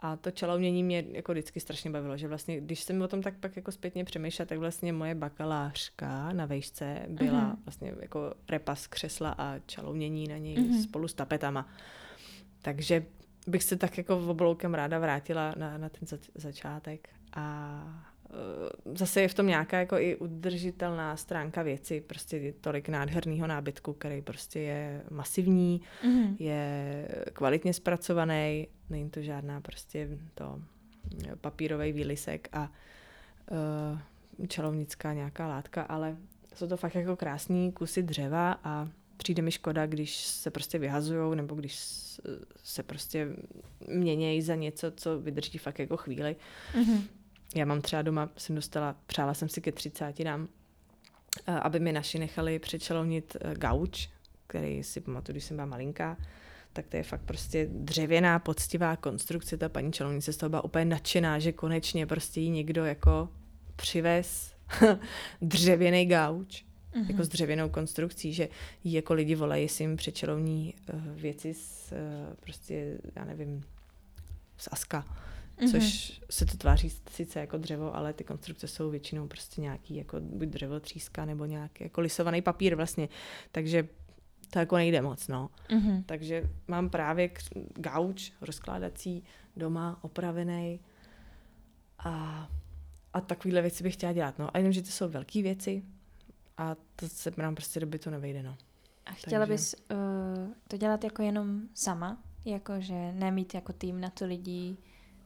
A to čalounění mě jako vždycky strašně bavilo, že vlastně, když jsem o tom tak pak jako zpětně přemýšlela, tak vlastně moje bakalářka na vejšce byla Mhm. vlastně jako repas křesla a čalounění na něj Mhm. spolu s tapetama. Takže bych se tak jako v obloukem ráda vrátila na, na ten zač- začátek a zase je v tom nějaká jako i udržitelná stránka věci, prostě je tolik nádherného nábytku, který prostě je masivní, Mhm. je kvalitně zpracovaný, není to žádná prostě to papírový výlisek a uh, čalovnická nějaká látka, ale jsou to fakt jako krásný kusy dřeva a přijde mi škoda, když se prostě vyhazujou nebo když se prostě měnějí za něco, co vydrží fakt jako chvíli. Mhm. Já mám třeba doma, jsem dostala, přála jsem si ke 30 dám, eh, aby mi naši nechali přečelovnit eh, gauč, který si pamatuju, když jsem byla malinká, tak to je fakt prostě dřevěná, poctivá konstrukce. Ta paní čelovnice z toho byla úplně nadšená, že konečně prostě jí někdo jako přivez dřevěný gauč, Mhm. jako s dřevěnou konstrukcí, že jí jako lidi volají, jestli jim přečelovní uh, věci z, prostě, já nevím, z aska Mhm. což se to tváří sice jako dřevo, ale ty konstrukce jsou většinou prostě nějaký jako buď dřevo tříska nebo nějaký jako lisovaný papír vlastně, takže to jako nejde moc, no. Mhm. Takže mám právě gauč rozkládací doma, opravený a, a takovýhle věci bych chtěla dělat, no. A jenom, že to jsou velké věci a to se nám prostě do bytu nevejde, no. A chtěla Takže- bys uh, to dělat jako jenom sama? Jakože nemít jako tým na to lidí,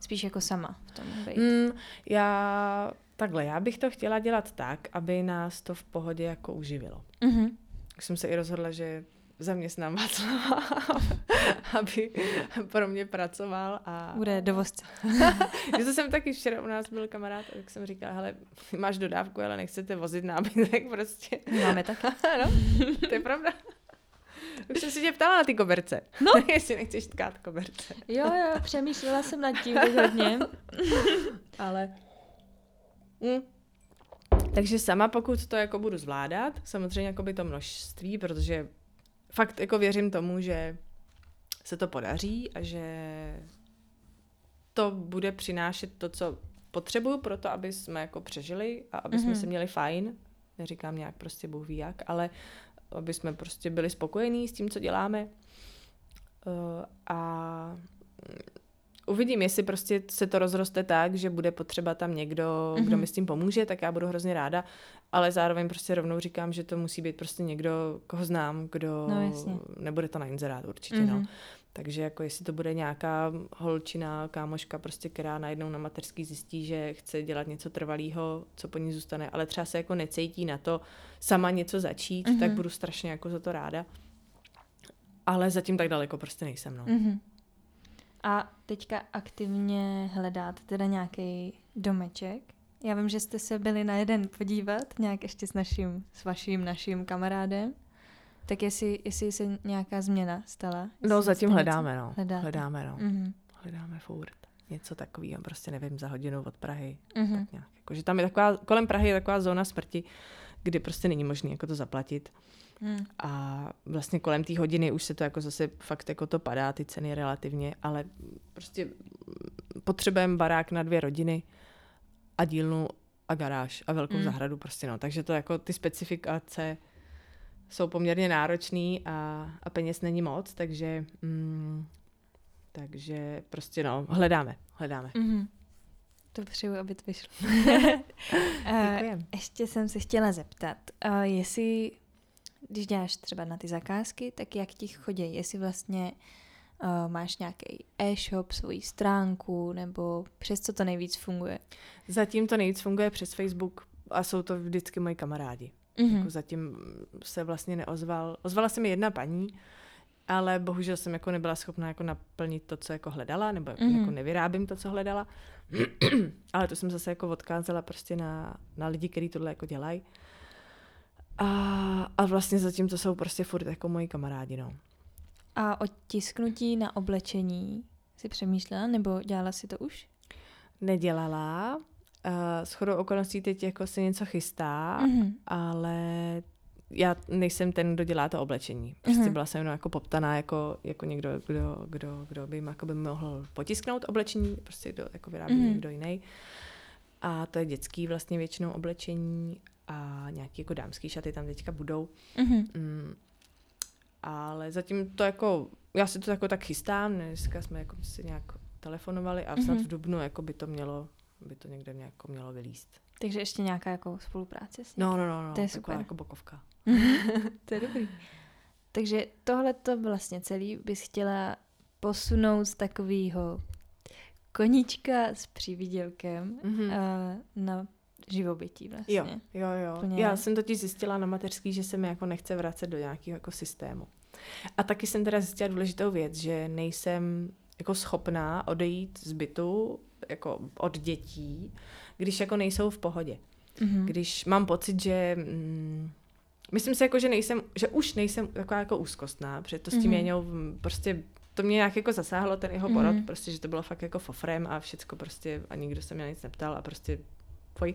spíš jako sama v tom být. Mm, já, takhle, já bych to chtěla dělat tak, aby nás to v pohodě jako uživilo. Mhm. Tak jsem se i rozhodla, že zaměstnám Václava, aby pro mě pracoval. A... Bude dovozce. to jsem taky včera u nás byl kamarád, tak jsem říkala, hele, máš dodávku, ale nechcete vozit nábytek prostě. Máme tak. no, to je pravda. Už jsem si tě ptala na ty koberce. No. Jestli nechceš tkát koberce. Jo, jo, přemýšlela jsem nad tím hodně. Ale... Mm. Takže sama, pokud to jako budu zvládat, samozřejmě jako by to množství, protože fakt jako věřím tomu, že se to podaří a že to bude přinášet to, co potřebuju pro to, aby jsme jako přežili a aby jsme mm-hmm. se měli fajn. Neříkám nějak prostě Bůh ví jak, ale aby jsme prostě byli spokojení s tím, co děláme. Uh, a uvidím, jestli prostě se to rozroste tak, že bude potřeba tam někdo, mm-hmm. kdo mhm. mi s tím pomůže, tak já budu hrozně ráda, ale zároveň prostě rovnou říkám, že to musí být prostě někdo, koho znám, kdo, no, jasně. nebude to na inzerát určitě, mm-hmm. no. Mhm. Takže jako jestli to bude nějaká holčina, kámoška, prostě, která najednou na mateřský zjistí, že chce dělat něco trvalého, co po ní zůstane, ale třeba se jako necítí na to sama něco začít, mm-hmm. tak budu strašně jako za to ráda. Ale zatím tak daleko prostě nejsem, no. Mm-hmm. A teďka aktivně hledat teda nějaký domeček. Já vím, že jste se byli na jeden podívat, nějak ještě s naším, s vaším, naším kamarádem. Tak jestli, jestli se nějaká změna stala? No zatím hledáme, no. Hledáte. Hledáme, no. Mm-hmm. Hledáme furt. Něco takového, prostě nevím, za hodinu od Prahy. Mm-hmm. Tak nějak. Jako, že tam je taková, kolem Prahy je taková zóna smrti, kdy prostě není možné jako to zaplatit. Hmm. A vlastně kolem té hodiny už se to jako zase fakt jako to padá, ty ceny relativně, ale prostě potřebujeme barák na dvě rodiny a dílnu a garáž a velkou hmm. zahradu prostě no. Takže to jako ty specifikace jsou poměrně náročný a, a peněz není moc, takže mm, takže prostě no, hledáme, hledáme. Mm-hmm. To přeju, aby to vyšlo. Ještě jsem se chtěla zeptat, uh, jestli když děláš třeba na ty zakázky, tak jak ti chodí, jestli vlastně uh, máš nějaký e-shop, svoji stránku, nebo přes co to nejvíc funguje? Zatím to nejvíc funguje přes Facebook a jsou to vždycky moji kamarádi. Mm-hmm. Jako zatím se vlastně neozval. Ozvala se mi jedna paní, ale bohužel jsem jako nebyla schopná jako naplnit to, co jako hledala, nebo mm-hmm. jako nevyrábím to, co hledala. ale to jsem zase jako odkázala prostě na, na lidi, kteří tohle jako dělají. A, a vlastně zatím to jsou prostě furt jako moji kamarádi, no. A o tisknutí na oblečení si přemýšlela, nebo dělala si to už? Nedělala. Uh, s chodou okolností teď jako se něco chystá, mm-hmm. ale já nejsem ten, kdo dělá to oblečení. Prostě mm-hmm. byla jsem jenom jako poptaná jako, jako někdo, kdo, kdo, kdo by, jako by mohl potisknout oblečení, prostě kdo jako vyrábí mm-hmm. někdo jiný. A to je dětský vlastně většinou oblečení a nějaký jako dámský šaty tam teďka budou. Mm-hmm. Mm, ale zatím to jako, já si to jako tak chystám, dneska jsme jako si nějak telefonovali a snad mm-hmm. v Dubnu jako by to mělo, by to někde nějak mělo vylíst. Takže ještě nějaká jako spolupráce s ním? No, no, no, no. To je super. jako bokovka. to je dobrý. Takže tohle to vlastně celý bys chtěla posunout z takového koníčka s přívidělkem mm-hmm. uh, na živobytí vlastně. Jo, jo, jo. Plně... Já jsem totiž zjistila na mateřský, že se mi jako nechce vracet do nějakého jako systému. A taky jsem teda zjistila důležitou věc, že nejsem jako schopná odejít z bytu jako od dětí, když jako nejsou v pohodě. Mm-hmm. Když mám pocit, že mm, myslím si jako, že nejsem, že už nejsem taková jako úzkostná, protože to s tím mm-hmm. prostě to mě nějak jako zasáhlo ten jeho porod, mm-hmm. prostě, že to bylo fakt jako fofrem a všecko prostě a nikdo se mě nic neptal a prostě poj.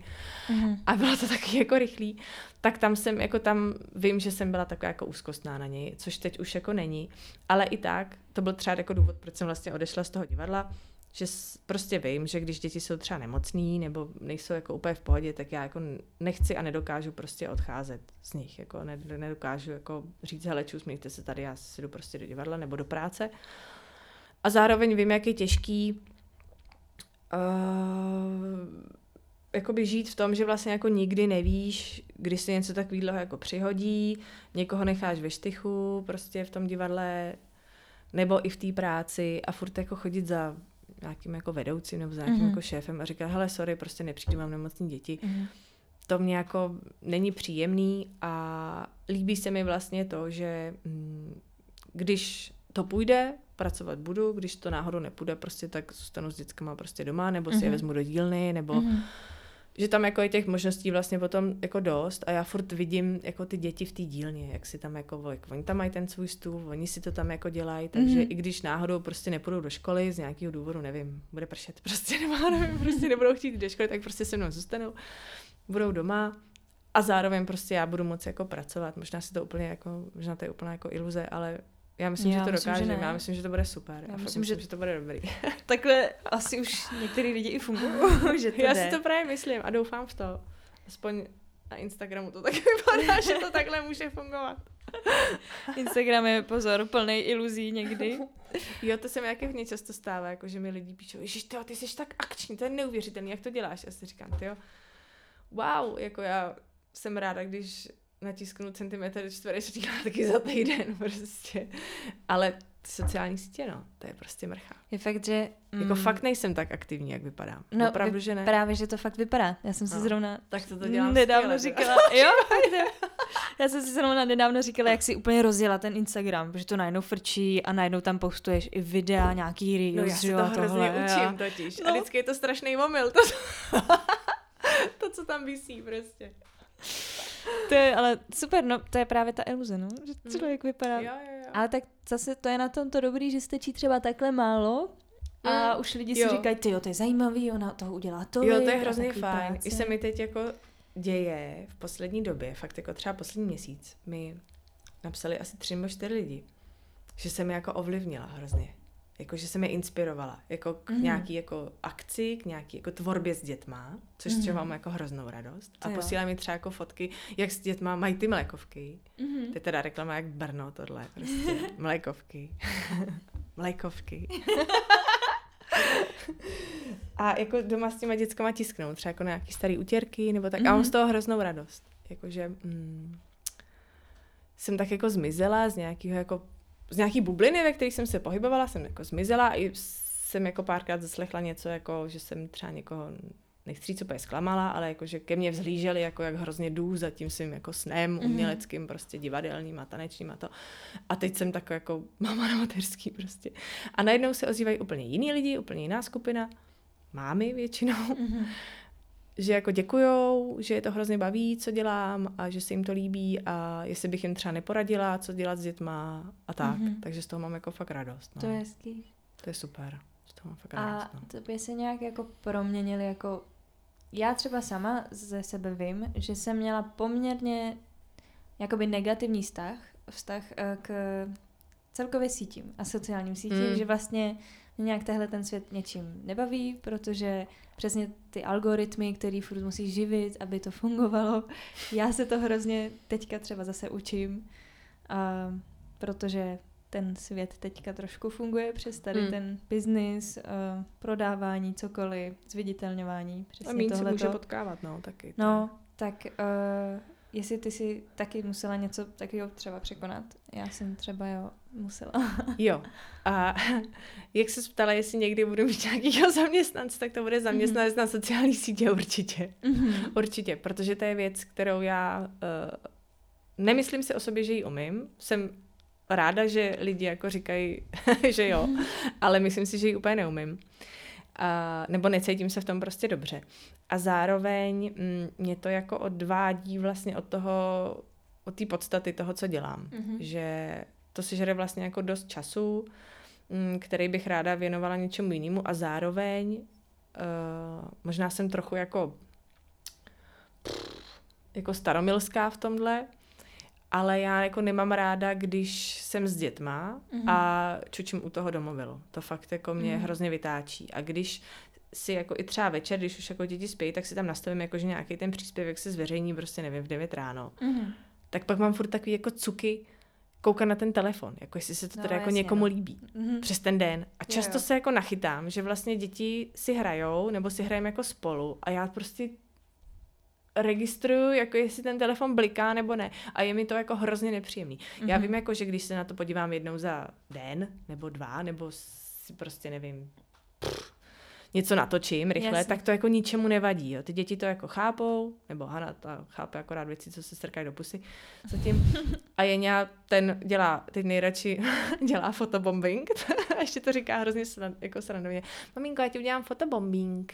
Mm-hmm. A bylo to taky jako rychlý. Tak tam jsem, jako tam vím, že jsem byla taková jako úzkostná na něj, což teď už jako není. Ale i tak, to byl třeba jako důvod, proč jsem vlastně odešla z toho divadla, že prostě vím, že když děti jsou třeba nemocný nebo nejsou jako úplně v pohodě, tak já jako nechci a nedokážu prostě odcházet z nich. Jako nedokážu jako říct, hele, čus, mějte se tady, já si jdu prostě do divadla nebo do práce. A zároveň vím, jak je těžký uh, jakoby žít v tom, že vlastně jako nikdy nevíš, kdy se něco takového jako přihodí, někoho necháš ve štychu prostě v tom divadle, nebo i v té práci a furt jako chodit za nějakým jako vedoucím nebo za nějakým mm-hmm. jako šéfem a říkat, hele, sorry, prostě nepřijdu, mám nemocní děti. Mm-hmm. to mě jako není příjemný a líbí se mi vlastně to, že mm, když to půjde, pracovat budu, když to náhodou nepůjde, prostě tak zůstanu s dětskama prostě doma, nebo si mm-hmm. je mhm. vezmu do dílny, nebo mm-hmm. Že tam jako je těch možností vlastně potom jako dost a já furt vidím jako ty děti v té dílně, jak si tam jako, jak oni tam mají ten svůj stůl, oni si to tam jako dělají, takže mm-hmm. i když náhodou prostě nepůjdou do školy z nějakého důvodu, nevím, bude pršet prostě, nebo nevím, prostě nebudou chtít do školy, tak prostě se mnou zůstanou, budou doma, a zároveň prostě já budu moci jako pracovat. Možná si to úplně jako, možná to je úplně jako iluze, ale já myslím, já že to myslím, dokážeme. Že já myslím, že to bude super. Já, já myslím, myslím, že... že to bude dobrý. Takhle asi už některý lidi i fungují, že to Já jde. si to právě myslím a doufám v to. Aspoň na Instagramu to tak vypadá, že to takhle může fungovat. Instagram je, pozor, plný iluzí někdy. Jo, to se mi taky hodně často stává, jako že mi lidi píšou, že ty, ty jsi tak akční, to je neuvěřitelný, jak to děláš? A si říkám, ty wow, jako já jsem ráda, když natisknu centimetr čtvereční taky za týden prostě. Ale sociální sítě, no, to je prostě mrcha. Je fakt, že... Mm, jako fakt nejsem tak aktivní, jak vypadám. No, Opravdu, že ne. Právě, že to fakt vypadá. Já jsem si no, zrovna... Tak to, to dělám nedávno skvěle, říkala. jo, Já jsem si zrovna nedávno říkala, jak si úplně rozjela ten Instagram, protože to najednou frčí a najednou tam postuješ i videa, nějaký reels, No já si to hrozně tohle, učím já. totiž. No. A vždycky je to strašný omyl. To, to, co tam vysí prostě. To je ale super, no to je právě ta iluze, no, že Hmm. člověk vypadá. Jo, jo, jo. Ale tak zase to je na tom to dobrý, že stačí třeba takhle málo a Mm, už lidi si jo. říkají, ty jo, to je zajímavý, ona toho udělá to. Jo, to je hrozně fajn. I se mi teď jako děje v poslední době, fakt jako třeba poslední měsíc, mi napsali asi tři nebo čtyři lidi, že jsem je jako ovlivnila hrozně. Jako, že jsem je inspirovala. Jako k Mhm. nějaký jako akci, k nějaký jako tvorbě s dětma, což mm. třeba mám jako hroznou radost. To A posílá mi třeba jako fotky, jak s dětma mají ty mlékovky. Mhm. To je teda reklama jak Brno tohle, prostě. Mlékovky. Mlékovky. a jako doma s těma dětskama tisknou, třeba jako nějaký starý utěrky, nebo tak. Mm-hmm. A mám Mhm. z toho hroznou radost. Jakože mm, jsem tak jako zmizela z nějakého jako z nějaký bubliny, ve kterých jsem se pohybovala, jsem jako zmizela a i jsem jako párkrát zaslechla něco, jako že jsem třeba někoho nechci říct úplně zklamala, ale jako, že ke mně vzhlíželi, jako jak hrozně jdu za tím svým jako snem Mhm. uměleckým, prostě divadelním a tanečním a to. A teď jsem tak jako mama na mateřský prostě. A najednou se ozývají úplně jiní lidi, úplně jiná skupina, mámy většinou, Mhm. Že jako děkujou, že je to hrozně baví, co dělám a že se jim to líbí a jestli bych jim třeba neporadila, co dělat s dětma a tak. Mhm. Takže z toho mám jako fakt radost. No. To je hezký. to je super. Z toho mám fakt A radost. No. to by se nějak jako proměnili jako... Já třeba sama ze sebe vím, že jsem měla poměrně jakoby negativní vztah, vztah eh, k celkově sítím a sociálním sítím, Mm. že vlastně mě nějak tehle ten svět něčím nebaví, protože přesně ty algoritmy, který furt musí živit, aby to fungovalo. Já se to hrozně teďka třeba zase učím, a protože ten svět teďka trošku funguje přes tady Mm. ten biznis, uh, prodávání, cokoliv, zviditelňování, A přesně míň se tohleto. může potkávat, no, taky. to No, tak uh, jestli ty si taky musela něco takového třeba překonat. Já jsem třeba jo, musela. Jo. A jak se ptala, jestli někdy budu mít nějakýho zaměstnance, tak to bude zaměstnanec na sociální sítě určitě. Mhm. Určitě, protože to je věc, kterou já uh, nemyslím si o sobě, že ji umím. Jsem ráda, že lidi jako říkají, že jo, ale myslím si, že ji úplně neumím. A, nebo necítím se v tom prostě dobře. A zároveň mm, mě to jako odvádí vlastně od toho, od té podstaty toho, co dělám. Mhm. Že to si žere vlastně jako dost času, mm, který bych ráda věnovala něčemu jinému a zároveň uh, možná jsem trochu jako jako staromilská v tomhle, ale já jako nemám ráda, když jsem s dětma Mhm. a čučím u toho domovilu. To fakt jako mě Mhm. hrozně vytáčí. A když si jako i třeba večer, když už jako děti spí, tak si tam nastavím jako, že nějaký ten příspěvek se zveřejní prostě nevím v 9 ráno. Mhm. Tak pak mám furt takový jako cuky koukat na ten telefon, jako jestli se to No, teda jako jasně, někomu no. líbí Mhm. přes ten den. A Jo, často jo. se jako nachytám, že vlastně děti si hrajou, nebo si hrajeme jako spolu a já prostě registruju, jako jestli ten telefon bliká nebo ne. A je mi to jako hrozně nepříjemný. Já Mhm. vím jako, že když se na to podívám jednou za den, nebo dva, nebo si prostě nevím, pff, něco natočím rychle, Jasně. tak to jako ničemu nevadí. Jo. Ty děti to jako chápou, nebo Hana ta chápe akorát věci, co se strkají do pusy zatím. A Jeňa ten dělá, teď nejradši dělá fotobombing. a ještě to říká hrozně sran, jako srandovně. Maminko, já ti udělám fotobombing.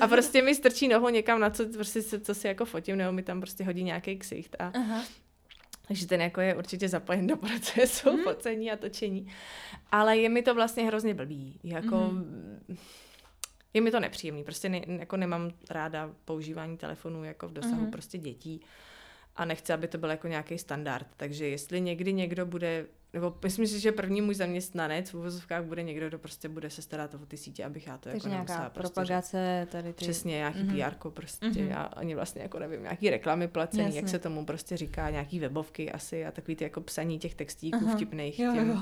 a prostě mi strčí nohu někam na co, prostě, co, co si jako fotím, nebo mi tam prostě hodí nějaký ksicht. A, Aha. takže ten jako je určitě zapojen do procesu mm. focení a točení. Ale je mi to vlastně hrozně blbý. Jako, Mhm. Je mi to nepříjemný. Prostě ne, jako nemám ráda používání telefonu jako v dosahu Mhm. mm. prostě dětí. A nechci, aby to byl jako nějaký standard. Takže jestli někdy někdo bude, nebo myslím si, že první můj zaměstnanec v uvozovkách bude někdo, kdo prostě bude se starat o ty sítě, abych já to Takže jako nějaká nemusela prostě propagace, tady ty... Přesně, nějaký Mhm. mm-hmm. PR prostě, Mhm. mm-hmm. já ani vlastně jako nevím, nějaký reklamy placený, Jasně. jak se tomu prostě říká, nějaký webovky asi a takový ty jako psaní těch textíků. Aha. vtipných Jo, k těm, jo.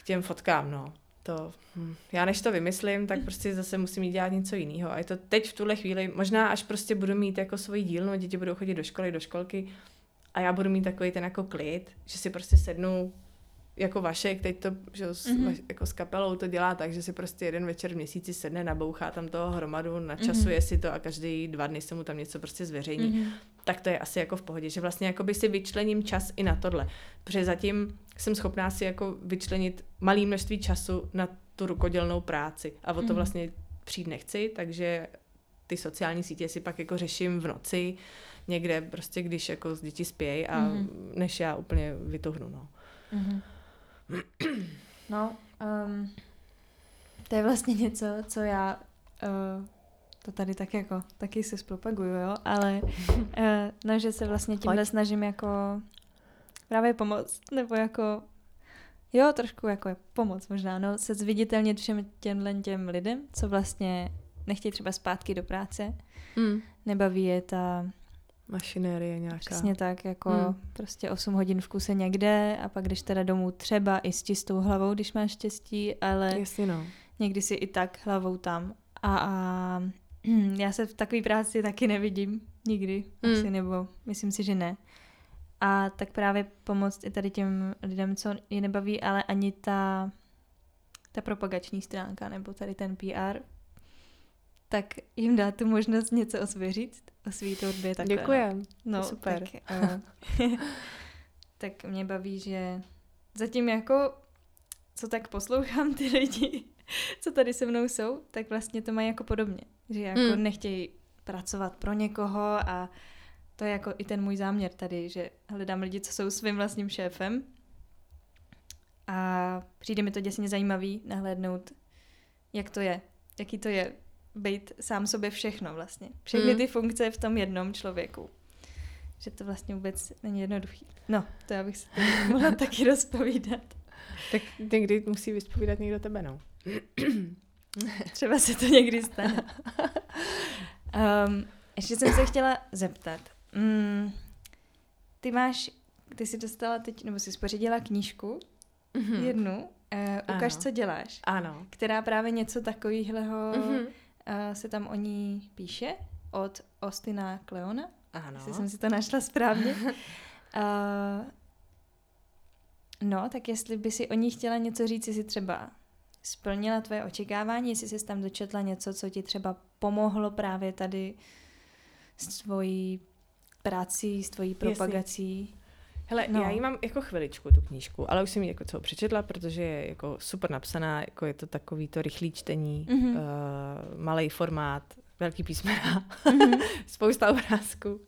k těm fotkám, no. To, hm. Já než to vymyslím, tak prostě zase musím jít dělat něco jiného. A je to teď v tuhle chvíli, možná až prostě budu mít jako svoji dílnu, a děti budou chodit do školy, do školky a já budu mít takový ten jako klid, že si prostě sednu jako Vašek, teď to že, jo, s, Mhm. mm-hmm. jako s kapelou to dělá tak, že si prostě jeden večer v měsíci sedne, nabouchá tam toho hromadu, načasuje Mhm. mm-hmm. si to a každý dva dny se mu tam něco prostě zveřejní. Mm-hmm. Mhm. Tak to je asi jako v pohodě, že vlastně jako by si vyčlením čas i na tohle. Protože zatím jsem schopná si jako vyčlenit malý množství času na tu rukodělnou práci a o to Mhm. vlastně přijít nechci, takže ty sociální sítě si pak jako řeším v noci, někde prostě, když jako z děti spějí a Mhm. mm-hmm. než já úplně vytuhnu, no. Mhm. No, um, to je vlastně něco, co já uh, to tady tak jako taky se zpropaguju, jo, ale uh, no, že se vlastně tímhle Pojď. snažím jako právě pomoct, nebo jako jo, trošku jako je pomoc možná, no, se zviditelnit všem těmhle těm lidem, co vlastně nechtějí třeba zpátky do práce, Mm. nebaví je ta Mašinérie nějaká. Přesně tak, jako Hmm. hmm. prostě 8 hodin v kuse někde a pak když teda domů třeba i s čistou hlavou, když máš štěstí, ale Jasně no. někdy si i tak hlavou tam. A, a já se v takové práci taky nevidím nikdy, Hmm. asi, nebo myslím si, že ne. A tak právě pomoct i tady těm lidem, co je nebaví, ale ani ta, ta propagační stránka, nebo tady ten PR, tak jim dá tu možnost něco o sobě říct, o svý tvorbě. takhle, no. Děkujem. No, super. Tak, uh, tak mě baví, že zatím jako, co tak poslouchám ty lidi, co tady se mnou jsou, tak vlastně to mají jako podobně. Že jako mm. nechtějí pracovat pro někoho a to je jako i ten můj záměr tady, že hledám lidi, co jsou svým vlastním šéfem a přijde mi to děsně zajímavý nahlédnout, jak to je, jaký to je být sám sobě všechno vlastně. Všechny Hmm. ty funkce v tom jednom člověku. Že to vlastně vůbec není jednoduchý. No, to já bych se tady mohla taky rozpovídat. Tak někdy musí vyspovídat někdo tebe, no. Třeba se to někdy stane. Um, ještě jsem se chtěla zeptat. Mm, ty máš, ty jsi dostala teď, nebo jsi spořídila knížku, Mhm. jednu, uh, ukaž, Ano. co děláš, Ano. která právě něco takového Mhm. uh, se tam o ní píše od Ostina Kleona. Ano. Jestli jsem si to našla správně. uh, no, tak jestli by si o ní chtěla něco říct, jestli třeba splnila tvoje očekávání, jestli jsi tam dočetla něco, co ti třeba pomohlo právě tady s tvojí prací, s tvojí propagací. Hele, No. já ji mám jako chviličku, tu knížku, ale už jsem ji jako celou přečetla, protože je jako super napsaná, jako je to takový to rychlý čtení, Mhm. mm-hmm. uh, malý formát, velký písmena, Mhm. spousta obrázků.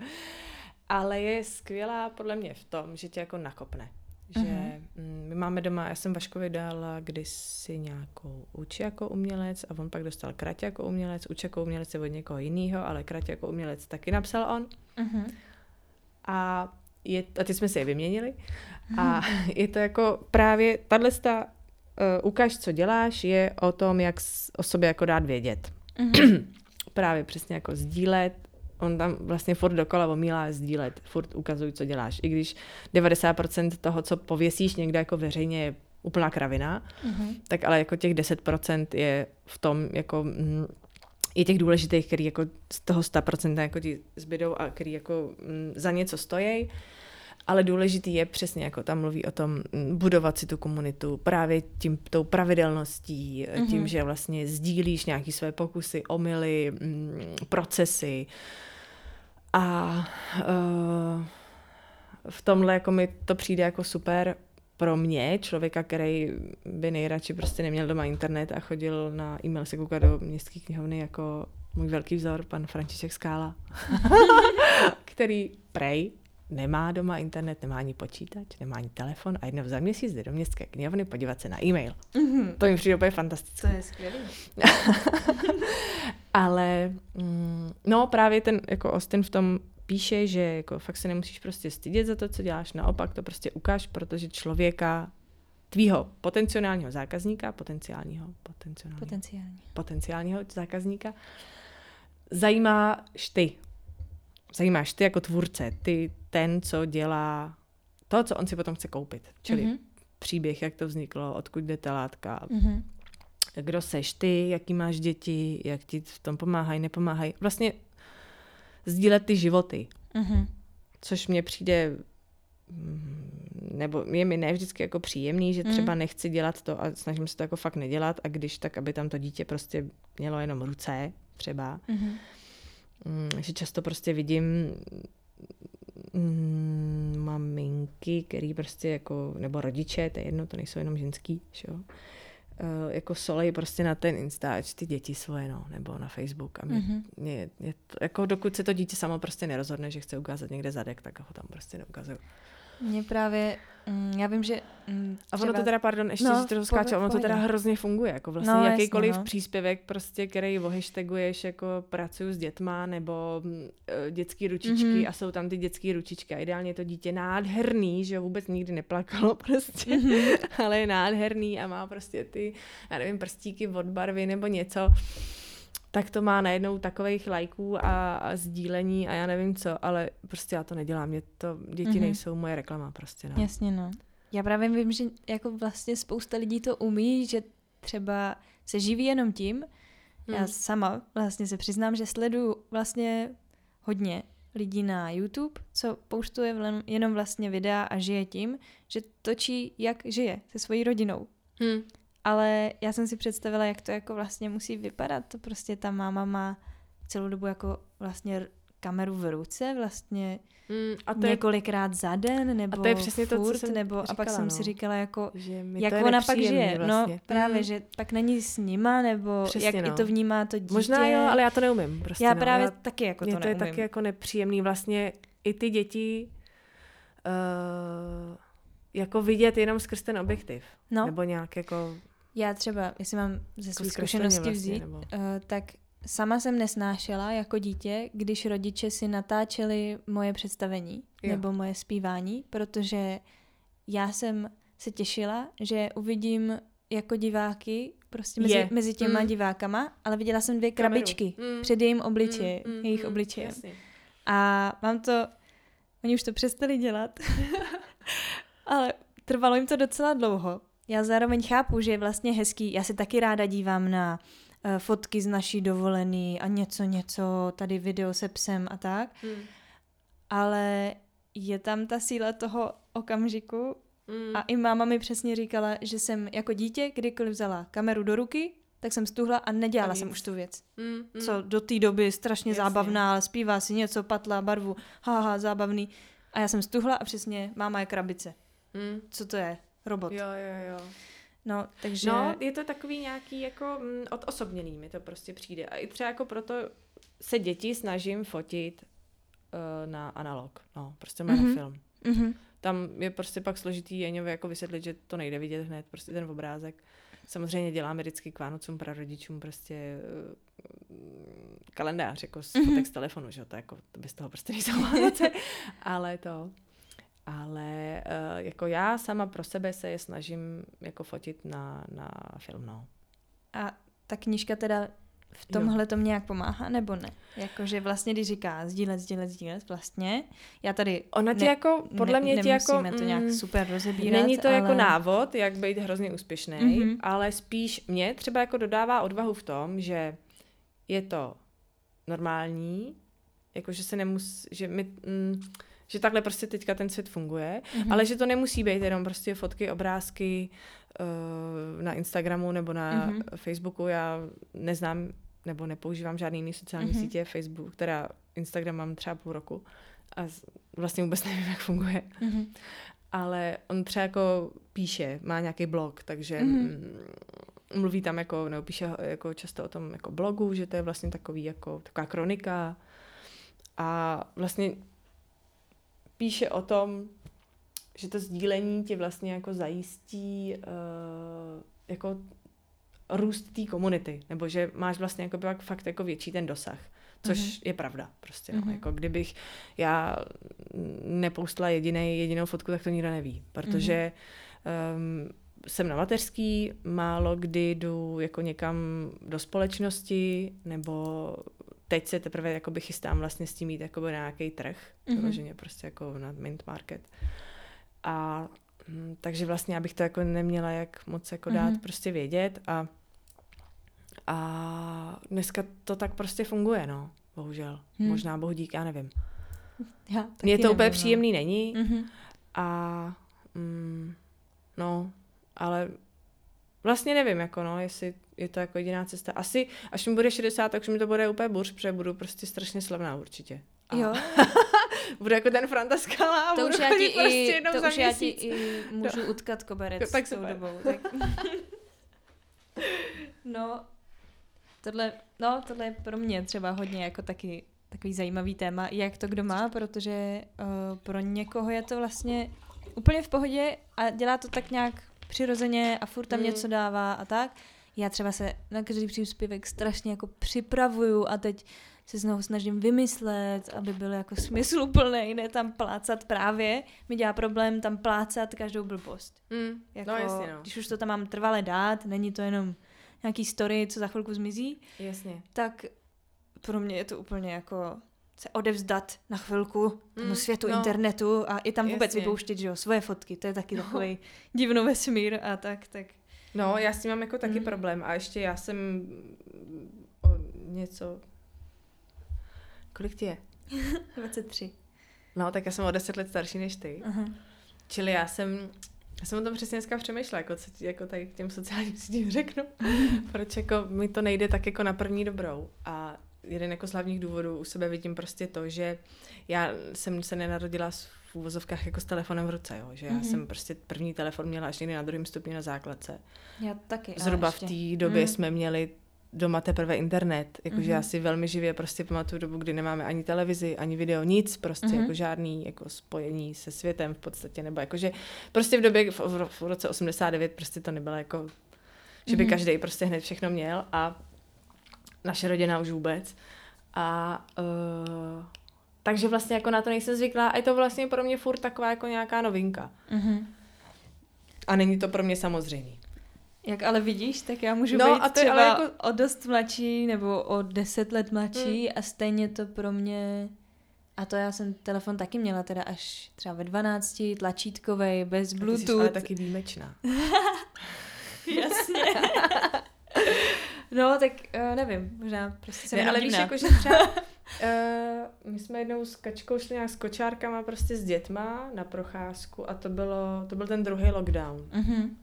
Ale je skvělá podle mě v tom, že tě jako nakopne. Že Mhm. mm, my máme doma, já jsem Vaškovi dala kdysi nějakou uči jako umělec a on pak dostal krať jako umělec, uč jako umělec je od někoho jiného, ale krať jako umělec taky napsal on. Mhm. A, je, a teď jsme si je vyměnili. A je to jako právě, tahle uh, ukaž, co děláš, je o tom, jak o sobě jako dát vědět. Mhm. Právě přesně jako sdílet, on tam vlastně furt dokola omílá sdílet, furt ukazuj, co děláš. I když 90% toho, co pověsíš někde jako veřejně, je úplná kravina, Mhm. tak ale jako těch 10% je v tom jako mm, i těch důležitých, který jako z toho 100% jako ti zbydou a který jako mm, za něco stojí. ale důležitý je přesně, jako tam mluví o tom, mm, budovat si tu komunitu právě tím, tou pravidelností, mm-hmm. tím, že vlastně sdílíš nějaké své pokusy, omily, mm, procesy. A uh, v tomhle jako mi to přijde jako super pro mě, člověka, který by nejradši prostě neměl doma internet a chodil na e-mail se koukat do městské knihovny jako můj velký vzor, pan František Skála, který prej nemá doma internet, nemá ani počítač, nemá ani telefon a jednou za měsíc jde do městské knihovny podívat se na e-mail. Mm-hmm. To mi přijde úplně fantastické. To je skvělé. Ale mm, no právě ten jako Austin v tom píše, že jako fakt se nemusíš prostě stydět za to, co děláš, naopak to prostě ukáž, protože člověka, tvýho potenciálního zákazníka, potenciálního, potenciálního, Potenciální. potenciálního zákazníka, zajímáš ty. Zajímáš ty jako tvůrce, ty ten, co dělá to, co on si potom chce koupit. Čili mm-hmm. příběh, jak to vzniklo, odkud jde ta látka, mm-hmm. kdo seš ty, jaký máš děti, jak ti v tom pomáhají, nepomáhají. Vlastně sdílet ty životy. Mm-hmm. Což mně přijde mm, nebo je mi ne vždycky jako příjemný, že třeba mm. nechci dělat to a snažím se to jako fakt nedělat a když tak, aby tam to dítě prostě mělo jenom ruce třeba. Mm-hmm. Že často prostě vidím mm, maminky, který prostě jako, nebo rodiče, to je jedno, to nejsou jenom ženský, že jo, jako solej prostě na ten Instač ty děti svoje, no, nebo na Facebook. A mě, mm-hmm. mě, mě to, jako dokud se to dítě samo prostě nerozhodne, že chce ukázat někde zadek, tak ho tam prostě neukazuju. Mně právě, mm, já vím, že mm, třeba... A ono to teda, pardon, ještě no, to skáče, ono to teda hrozně funguje, jako vlastně no, jakýkoliv jasně, no. příspěvek, prostě, který ohashtaguješ jako pracuju s dětma, nebo uh, dětský ručičky mm-hmm. a jsou tam ty dětské ručičky a ideálně to dítě nádherný, že vůbec nikdy neplakalo prostě, mm-hmm. ale je nádherný a má prostě ty, já nevím, prstíky od barvy nebo něco tak to má najednou takových lajků a, a sdílení a já nevím co, ale prostě já to nedělám, mě to, děti mm-hmm. nejsou moje reklama prostě, no. Jasně, no. Já právě vím, že jako vlastně spousta lidí to umí, že třeba se živí jenom tím, mm. já sama vlastně se přiznám, že sleduju vlastně hodně lidí na YouTube, co pouštuje jenom vlastně videa a žije tím, že točí, jak žije se svojí rodinou. Hmm ale já jsem si představila, jak to jako vlastně musí vypadat. To prostě ta máma má celou dobu jako vlastně kameru v ruce, vlastně mm, a to několikrát je, za den, nebo a to je přesně furt, to, co jsem nebo říkala, a pak jsem no. si říkala, jako, že jak ona pak žije. No, vlastně. No právě, mm. že pak není s nima, nebo přesně, jak no. i to vnímá to dítě. Možná jo, ale já to neumím. Prostě, já no. právě já, taky jako to neumím. to je taky jako nepříjemný. Vlastně i ty děti uh, jako vidět jenom skrz ten objektiv. No. Nebo nějak jako já třeba, jestli mám ze své zkušenosti vlastně, vzít, nebo... uh, tak sama jsem nesnášela jako dítě, když rodiče si natáčeli moje představení jo. nebo moje zpívání, protože já jsem se těšila, že uvidím jako diváky prostě mezi, mezi těma mm. divákama, ale viděla jsem dvě krabičky mm. před jejím obličeje, mm, mm, jejich mm, obličejem. Jasně. A mám to, oni už to přestali dělat, ale trvalo jim to docela dlouho, já zároveň chápu, že je vlastně hezký, já se taky ráda dívám na uh, fotky z naší dovolený a něco, něco, tady video se psem a tak, hmm. ale je tam ta síla toho okamžiku hmm. a i máma mi přesně říkala, že jsem jako dítě kdykoliv vzala kameru do ruky, tak jsem stuhla a nedělala a jsem už tu věc. Mm, mm. Co do té doby strašně Jasně. zábavná, ale zpívá si něco, patla, barvu, haha, zábavný. A já jsem stuhla a přesně, máma je krabice. Mm. Co to je? Robot. Jo, jo, jo. No, takže... No, je to takový nějaký jako mm, odosobněný mi to prostě přijde. A i třeba jako proto se děti snažím fotit uh, na analog. No, prostě mám mm-hmm. film. Mm-hmm. Tam je prostě pak složitý Jeňově jako vysvětlit, že to nejde vidět hned, prostě ten obrázek. Samozřejmě děláme vždycky k Vánocům rodičům prostě uh, kalendář jako z mm-hmm. z telefonu, že to jako to bez toho prostě nejsou Vánoce, ale to ale uh, jako já sama pro sebe se je snažím jako fotit na, na film, no. A ta knížka teda v tomhle to nějak pomáhá, nebo ne? Jakože vlastně, když říká sdílet, sdílet, sdílet, vlastně, já tady... Ona ti ne, jako, podle mě ti jako... to nějak mm, super rozebírat, Není to jako ale... jako návod, jak být hrozně úspěšný, mm-hmm. ale spíš mě třeba jako dodává odvahu v tom, že je to normální, jakože se nemus... že my... Mm, že takhle prostě teďka ten svět funguje, Mhm. ale že to nemusí být jenom prostě fotky, obrázky uh, na Instagramu nebo na Mhm. Facebooku. Já neznám nebo nepoužívám žádný jiný sociální Mhm. sítě, Facebook, teda Instagram mám třeba půl roku a vlastně vůbec nevím, jak funguje. Mhm. Ale on třeba jako píše, má nějaký blog, takže Mhm. mm, mluví tam jako, nebo píše jako často o tom jako blogu, že to je vlastně takový jako taková kronika a vlastně píše o tom, že to sdílení ti vlastně jako zajistí uh, jako růst té komunity, nebo že máš vlastně jako pak fakt jako větší ten dosah, což Mhm. je pravda prostě, no. Mhm. jako kdybych já nepoustla jedinej, jedinou fotku, tak to nikdo neví, protože um, jsem na mateřský, málo kdy jdu jako někam do společnosti, nebo teď se teprve jakoby chystám vlastně s tím jít jakoby na nějaký trh, Mhm. vyloženě prostě jako na mint market. A mm, takže vlastně abych to jako neměla jak moc jako dát Mhm. prostě vědět a a dneska to tak prostě funguje, no, bohužel. Hmm. Možná bohu dík, já nevím. Já taky Mně to úplně nevím, no. příjemný není Mhm. a mm, no, ale vlastně nevím, jako no, jestli je to jako jediná cesta. Asi, až mi bude 60, tak už mi to bude úplně burš, protože budu prostě strašně slavná určitě. A Jo, budu jako ten Franta Skala a to budu už já ti prostě i, jednou to za už já ti měsíc. i můžu utkat koberec Tak tou super. dobou. Tak. no, tohle, no, tohle je pro mě třeba hodně jako taky takový zajímavý téma, jak to kdo má, protože uh, pro někoho je to vlastně úplně v pohodě a dělá to tak nějak přirozeně a furt tam Mm. něco dává a tak. Já třeba se na každý příspěvek strašně jako připravuju a teď se znovu snažím vymyslet, aby byl jako smysluplný, ne tam plácat právě. Mi dělá problém tam plácat každou blbost. Mm, Jako, no jasně, no. Když už to tam mám trvale dát, není to jenom nějaký story, co za chvilku zmizí, Jasně. tak pro mě je to úplně jako se odevzdat na chvilku tomu Mm, světu no. internetu a i tam vůbec Jasně. vypouštět, že jo, svoje fotky, to je taky No. takový divnou vesmír a tak, tak. No, já s tím mám jako taky Mm. problém a ještě já jsem o něco... Kolik ti je? 23. No, tak já jsem o 10 let starší než ty. Aha. Čili já jsem, já jsem o tom přesně dneska přemýšlela, jako, co jako tady k těm sociálním sítím řeknu. Proč jako mi to nejde tak jako na první dobrou. A jeden jako z hlavních důvodů u sebe vidím prostě to, že já jsem se nenarodila s- v úvozovkách jako s telefonem v ruce, jo? že já Mhm. jsem prostě první telefon měla až někdy na druhém stupni na základce. Já taky. Zhruba ještě. v té době Mm. jsme měli doma teprve internet, jakože Mhm. já si velmi živě prostě pamatuju dobu, kdy nemáme ani televizi, ani video, nic, prostě Mhm. jako žádný jako spojení se světem v podstatě, nebo jakože prostě v době, v, v, v roce 89 prostě to nebylo jako, že by Mhm. každý prostě hned všechno měl a naše rodina už vůbec. A uh, takže vlastně jako na to nejsem zvyklá a je to vlastně pro mě furt taková jako nějaká novinka. Mhm. A není to pro mě samozřejmý. Jak ale vidíš, tak já můžu No, být a to je třeba ale jako- o dost mladší nebo o deset let mladší Hmm. a stejně to pro mě a to já jsem telefon taky měla teda až třeba ve 12, tlačítkovej, bez A ty jsi bluetooth. ale taky výjimečná. Jasně. no, tak uh, nevím, možná prostě jsem Ne, ale víš, jako, že třeba uh, my jsme jednou s Kačkou šli nějak s kočárkama prostě s dětma na procházku a to bylo, to byl ten druhý lockdown. Mhm.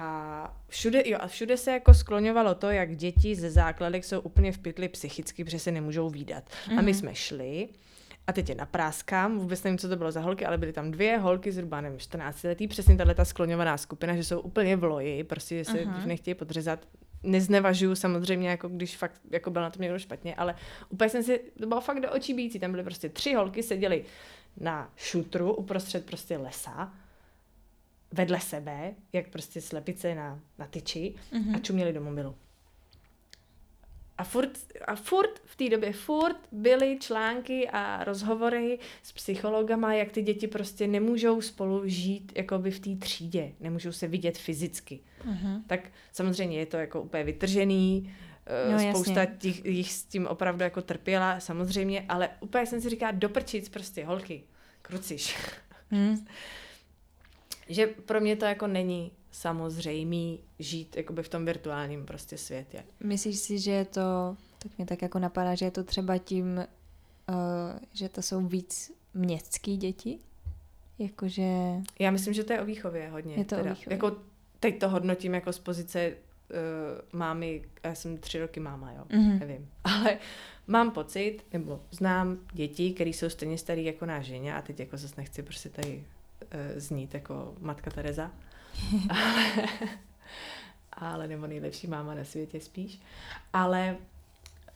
A všude, jo, a všude se jako skloňovalo to, jak děti ze základek jsou úplně v pytli psychicky, protože se nemůžou výdat. A my Mhm. jsme šli a teď je napráskám, vůbec nevím, co to bylo za holky, ale byly tam dvě holky zhruba, nevím, 14 letý, přesně tahle ta skloňovaná skupina, že jsou úplně v loji, prostě že se Aha. nechtějí podřezat. Neznevažuju samozřejmě, jako když fakt jako byl na tom někdo špatně, ale úplně jsem si, to bylo fakt do očí bící, tam byly prostě tři holky, seděly na šutru uprostřed prostě lesa, vedle sebe, jak prostě slepice na, na tyči Mhm. a čuměli do mobilu. A furt, a furt v té době furt byly články a rozhovory s psychologama, jak ty děti prostě nemůžou spolu žít jakoby v té třídě, nemůžou se vidět fyzicky. Mhm. Tak samozřejmě je to jako úplně vytržený, eh, No, spousta jasně. těch, jich s tím opravdu jako trpěla, samozřejmě, ale úplně jsem si říkala, doprčic prostě, holky, kruciš. Mhm. že pro mě to jako není samozřejmý žít jakoby v tom virtuálním prostě světě. Myslíš si, že je to, tak mě tak jako napadá, že je to třeba tím, uh, že to jsou víc městský děti? Jakože... Já myslím, že to je o výchově hodně. Je to teda. o výchově. Jako teď to hodnotím jako z pozice uh, mámy, já jsem tři roky máma, jo, Mhm. nevím. Ale mám pocit, nebo znám děti, které jsou stejně starý jako náš ženě a teď jako zase nechci prostě tady uh, znít jako matka Tereza. Ale, ale nebo nejlepší máma na světě spíš. Ale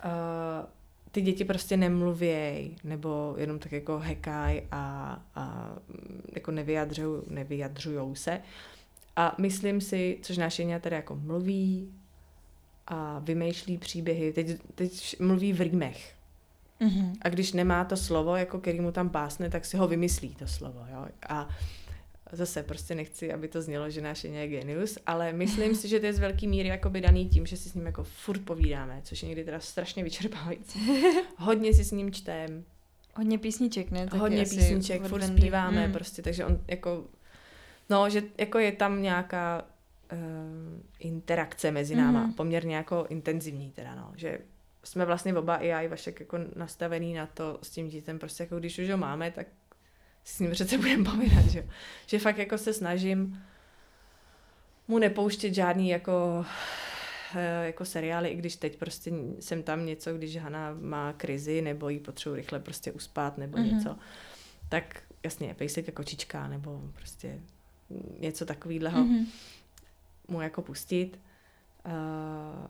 uh, ty děti prostě nemluvěj, nebo jenom tak jako hekaj a, a mm, jako nevyjadřují, nevyjadřujou se. A myslím si, což naše tady jako mluví a vymýšlí příběhy, teď, teď mluví v rýmech. Mhm. A když nemá to slovo, jako který mu tam pásne, tak si ho vymyslí to slovo. Jo? A zase prostě nechci, aby to znělo, že náš je genius, ale myslím si, že to je z velký míry jakoby daný tím, že si s ním jako furt povídáme, což je někdy teda strašně vyčerpávající. Hodně si s ním čtem, Hodně písniček, ne? Taky hodně písniček, furt Wendy. zpíváme Mm. prostě, takže on jako, no, že jako je tam nějaká uh, interakce mezi náma, Mhm. poměrně jako intenzivní teda, no, že jsme vlastně oba i já i Vašek jako nastavený na to s tím dítem, prostě jako když už ho máme, tak s ním přece budeme povídat, že. Že fakt jako se snažím mu nepouštět žádný jako eh, jako seriály, i když teď prostě jsem tam něco, když Hana má krizi nebo jí potřebuji rychle prostě uspát nebo Mhm. mm-hmm. něco, tak jasně, pejsek a kočička nebo prostě něco takového Mhm. mu jako pustit. Uh,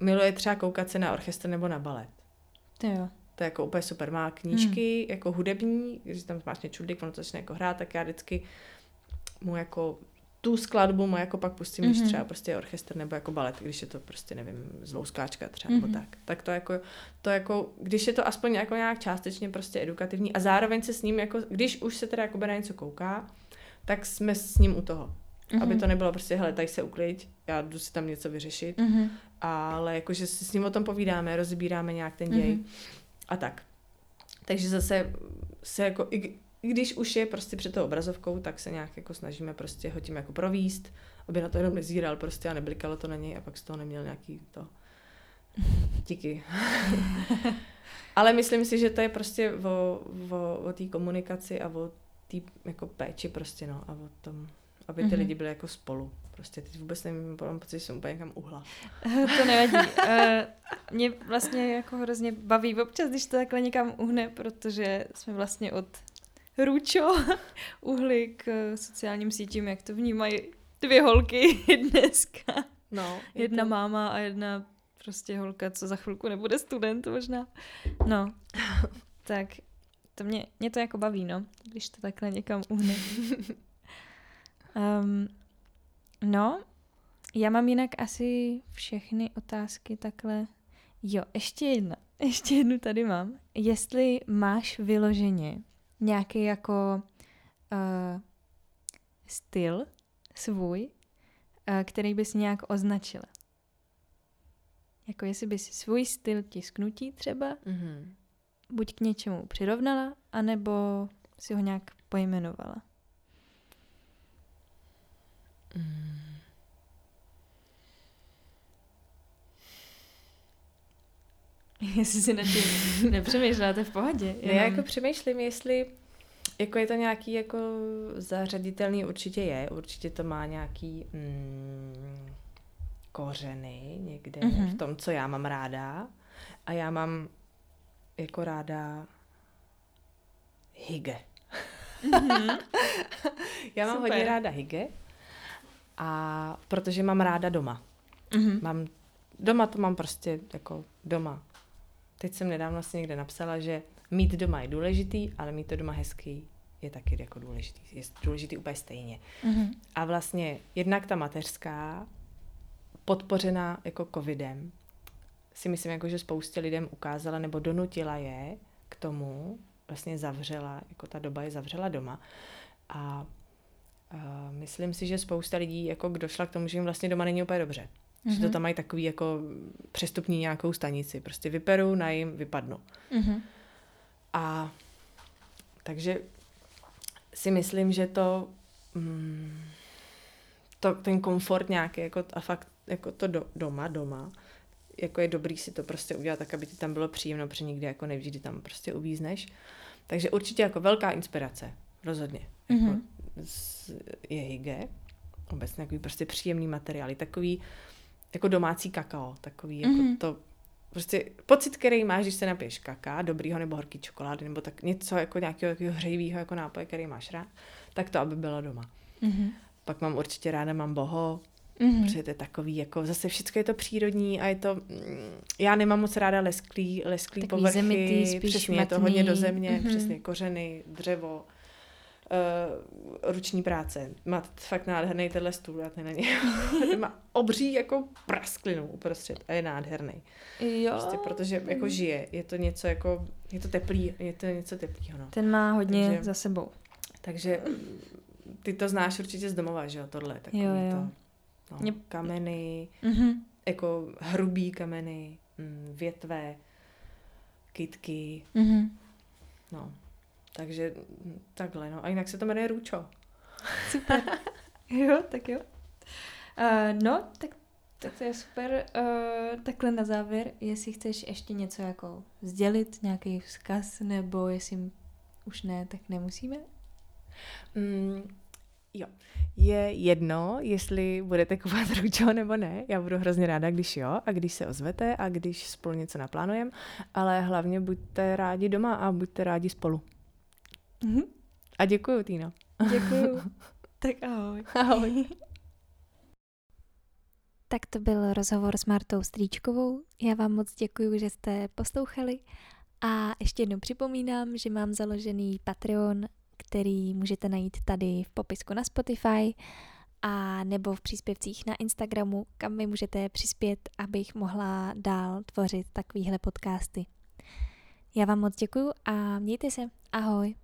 miluje třeba koukat se na orchestr nebo na balet. To jo. To je jako úplně super. Má knížky hmm. jako hudební, když tam máš čudlik, ono to začne jako hrát, tak já vždycky mu jako tu skladbu mu jako pak pustím, mm-hmm. když Mhm. třeba prostě orchestr nebo jako balet, když je to prostě, nevím, zlouskáčka třeba Mhm. nebo tak. Tak to jako, to jako, když je to aspoň jako nějak částečně prostě edukativní a zároveň se s ním jako, když už se teda jako na něco kouká, tak jsme s ním u toho. Mm-hmm. Aby to nebylo prostě, hele, tady se uklid, já jdu si tam něco vyřešit, Mhm. ale jakože si s ním o tom povídáme, rozbíráme nějak ten děj Mhm. A tak. Takže zase se jako, i, když už je prostě před tou obrazovkou, tak se nějak jako snažíme prostě ho tím jako províst, aby na to jenom nezíral prostě a neblikalo to na něj a pak z toho neměl nějaký to díky. Ale myslím si, že to je prostě o, o, o té komunikaci a o té jako péči prostě no a o tom, aby ty Mhm. lidi byli jako spolu. Prostě teď vůbec nevím, mám pocit, že jsem úplně někam uhla. to nevadí. Uh, mě vlastně jako hrozně baví občas, když to takhle někam uhne, protože jsme vlastně od Růčo uhli k eh, sociálním sítím, jak to vnímají dvě holky dneska. No, je Jedna to- máma a jedna prostě holka, co za chvilku nebude student možná. No, tak to mě, mě to jako baví, no, když to takhle někam uhne. Um, no, já mám jinak asi všechny otázky takhle. Jo, ještě jedna. Ještě jednu tady mám. Jestli máš vyloženě nějaký jako uh, styl svůj, uh, který bys nějak označila. Jako jestli bys svůj styl tisknutí třeba Mhm. buď k něčemu přirovnala, anebo si ho nějak pojmenovala. Jestli si nad tím je v pohodě. Já jako přemýšlím, jestli jako je to nějaký jako zařaditelný, určitě je, určitě to má nějaký mm, kořeny někde Mhm. v tom, co já mám ráda. A já mám jako ráda hygge. Mhm. Já mám Super. hodně ráda hygge, a protože mám ráda doma. Mhm. Mám, doma to mám prostě jako doma. Teď jsem nedávno si někde napsala, že mít doma je důležitý, ale mít to doma hezký je taky jako důležitý. Je důležitý úplně stejně. Mhm. A vlastně jednak ta mateřská, podpořená jako covidem, si myslím, jako, že spoustě lidem ukázala nebo donutila je k tomu, vlastně zavřela, jako ta doba je zavřela doma. A myslím si, že spousta lidí jako došla k tomu, že jim vlastně doma není úplně dobře. Mm-hmm. Že to Mhm. tam mají takový jako přestupní nějakou stanici. Prostě vyperu, najím, vypadnu. Mhm. A takže si myslím, že to, mm, to ten komfort nějaký, jako, a fakt jako to do, doma, doma, jako je dobrý si to prostě udělat tak, aby ti tam bylo příjemno, protože nikdy jako nevždy tam prostě uvízneš. Takže určitě jako velká inspirace, rozhodně. Mhm. Jako z, je hygge, obecně takový prostě příjemný materiály, takový jako domácí kakao, takový jako Mhm. to, prostě pocit, který máš, když se napiješ kaká, dobrýho nebo horký čokolády, nebo tak něco jako nějakého takového hřejivého jako nápoje, který máš rád, tak to, aby bylo doma. Mhm. Pak mám určitě ráda, mám boho, Mhm. protože to je takový, jako zase všechno je to přírodní a je to, mm, já nemám moc ráda lesklý, lesklý Takový povrchy, zemitý, spíš přesně je to matný. hodně do země, Mhm. přesně kořeny, dřevo, uh, ruční práce. Má fakt nádherný tenhle stůl, já ten na něj. Má obří jako prasklinu uprostřed a je nádherný. Jo. Prostě protože jako žije, je to něco jako, je to teplý, je to něco teplýho, no. Ten má hodně Takže- za sebou. Takže mm, ty to znáš určitě z domova, že jo, tohle, takový Jo, jo. to. No, Mě- kameny, Mhm. jako hrubý kameny, mm, větve, kytky, Mhm. no. Takže mm, takhle, no. A jinak se to jmenuje Růčo. Super. jo, tak jo. Uh, no, tak, tak to je super. Uh, takhle na závěr, jestli chceš ještě něco jako sdělit, nějaký vzkaz, nebo jestli už ne, tak nemusíme. Mm, jo. Je jedno, jestli budete kupovat Růčo nebo ne. Já budu hrozně ráda, když jo a když se ozvete a když spolu něco naplánujeme, ale hlavně buďte rádi doma a buďte rádi spolu. Mhm. A děkuju, Týno. Děkuju. tak ahoj. Ahoj. Tak to byl rozhovor s Martou Strýčkovou. Já vám moc děkuji, že jste poslouchali a ještě jednou připomínám, že mám založený Patreon, který můžete najít tady v popisku na Spotify a nebo v příspěvcích na Instagramu, kam mi můžete přispět, abych mohla dál tvořit takovýhle podcasty. Já vám moc děkuji a mějte se. Ahoj.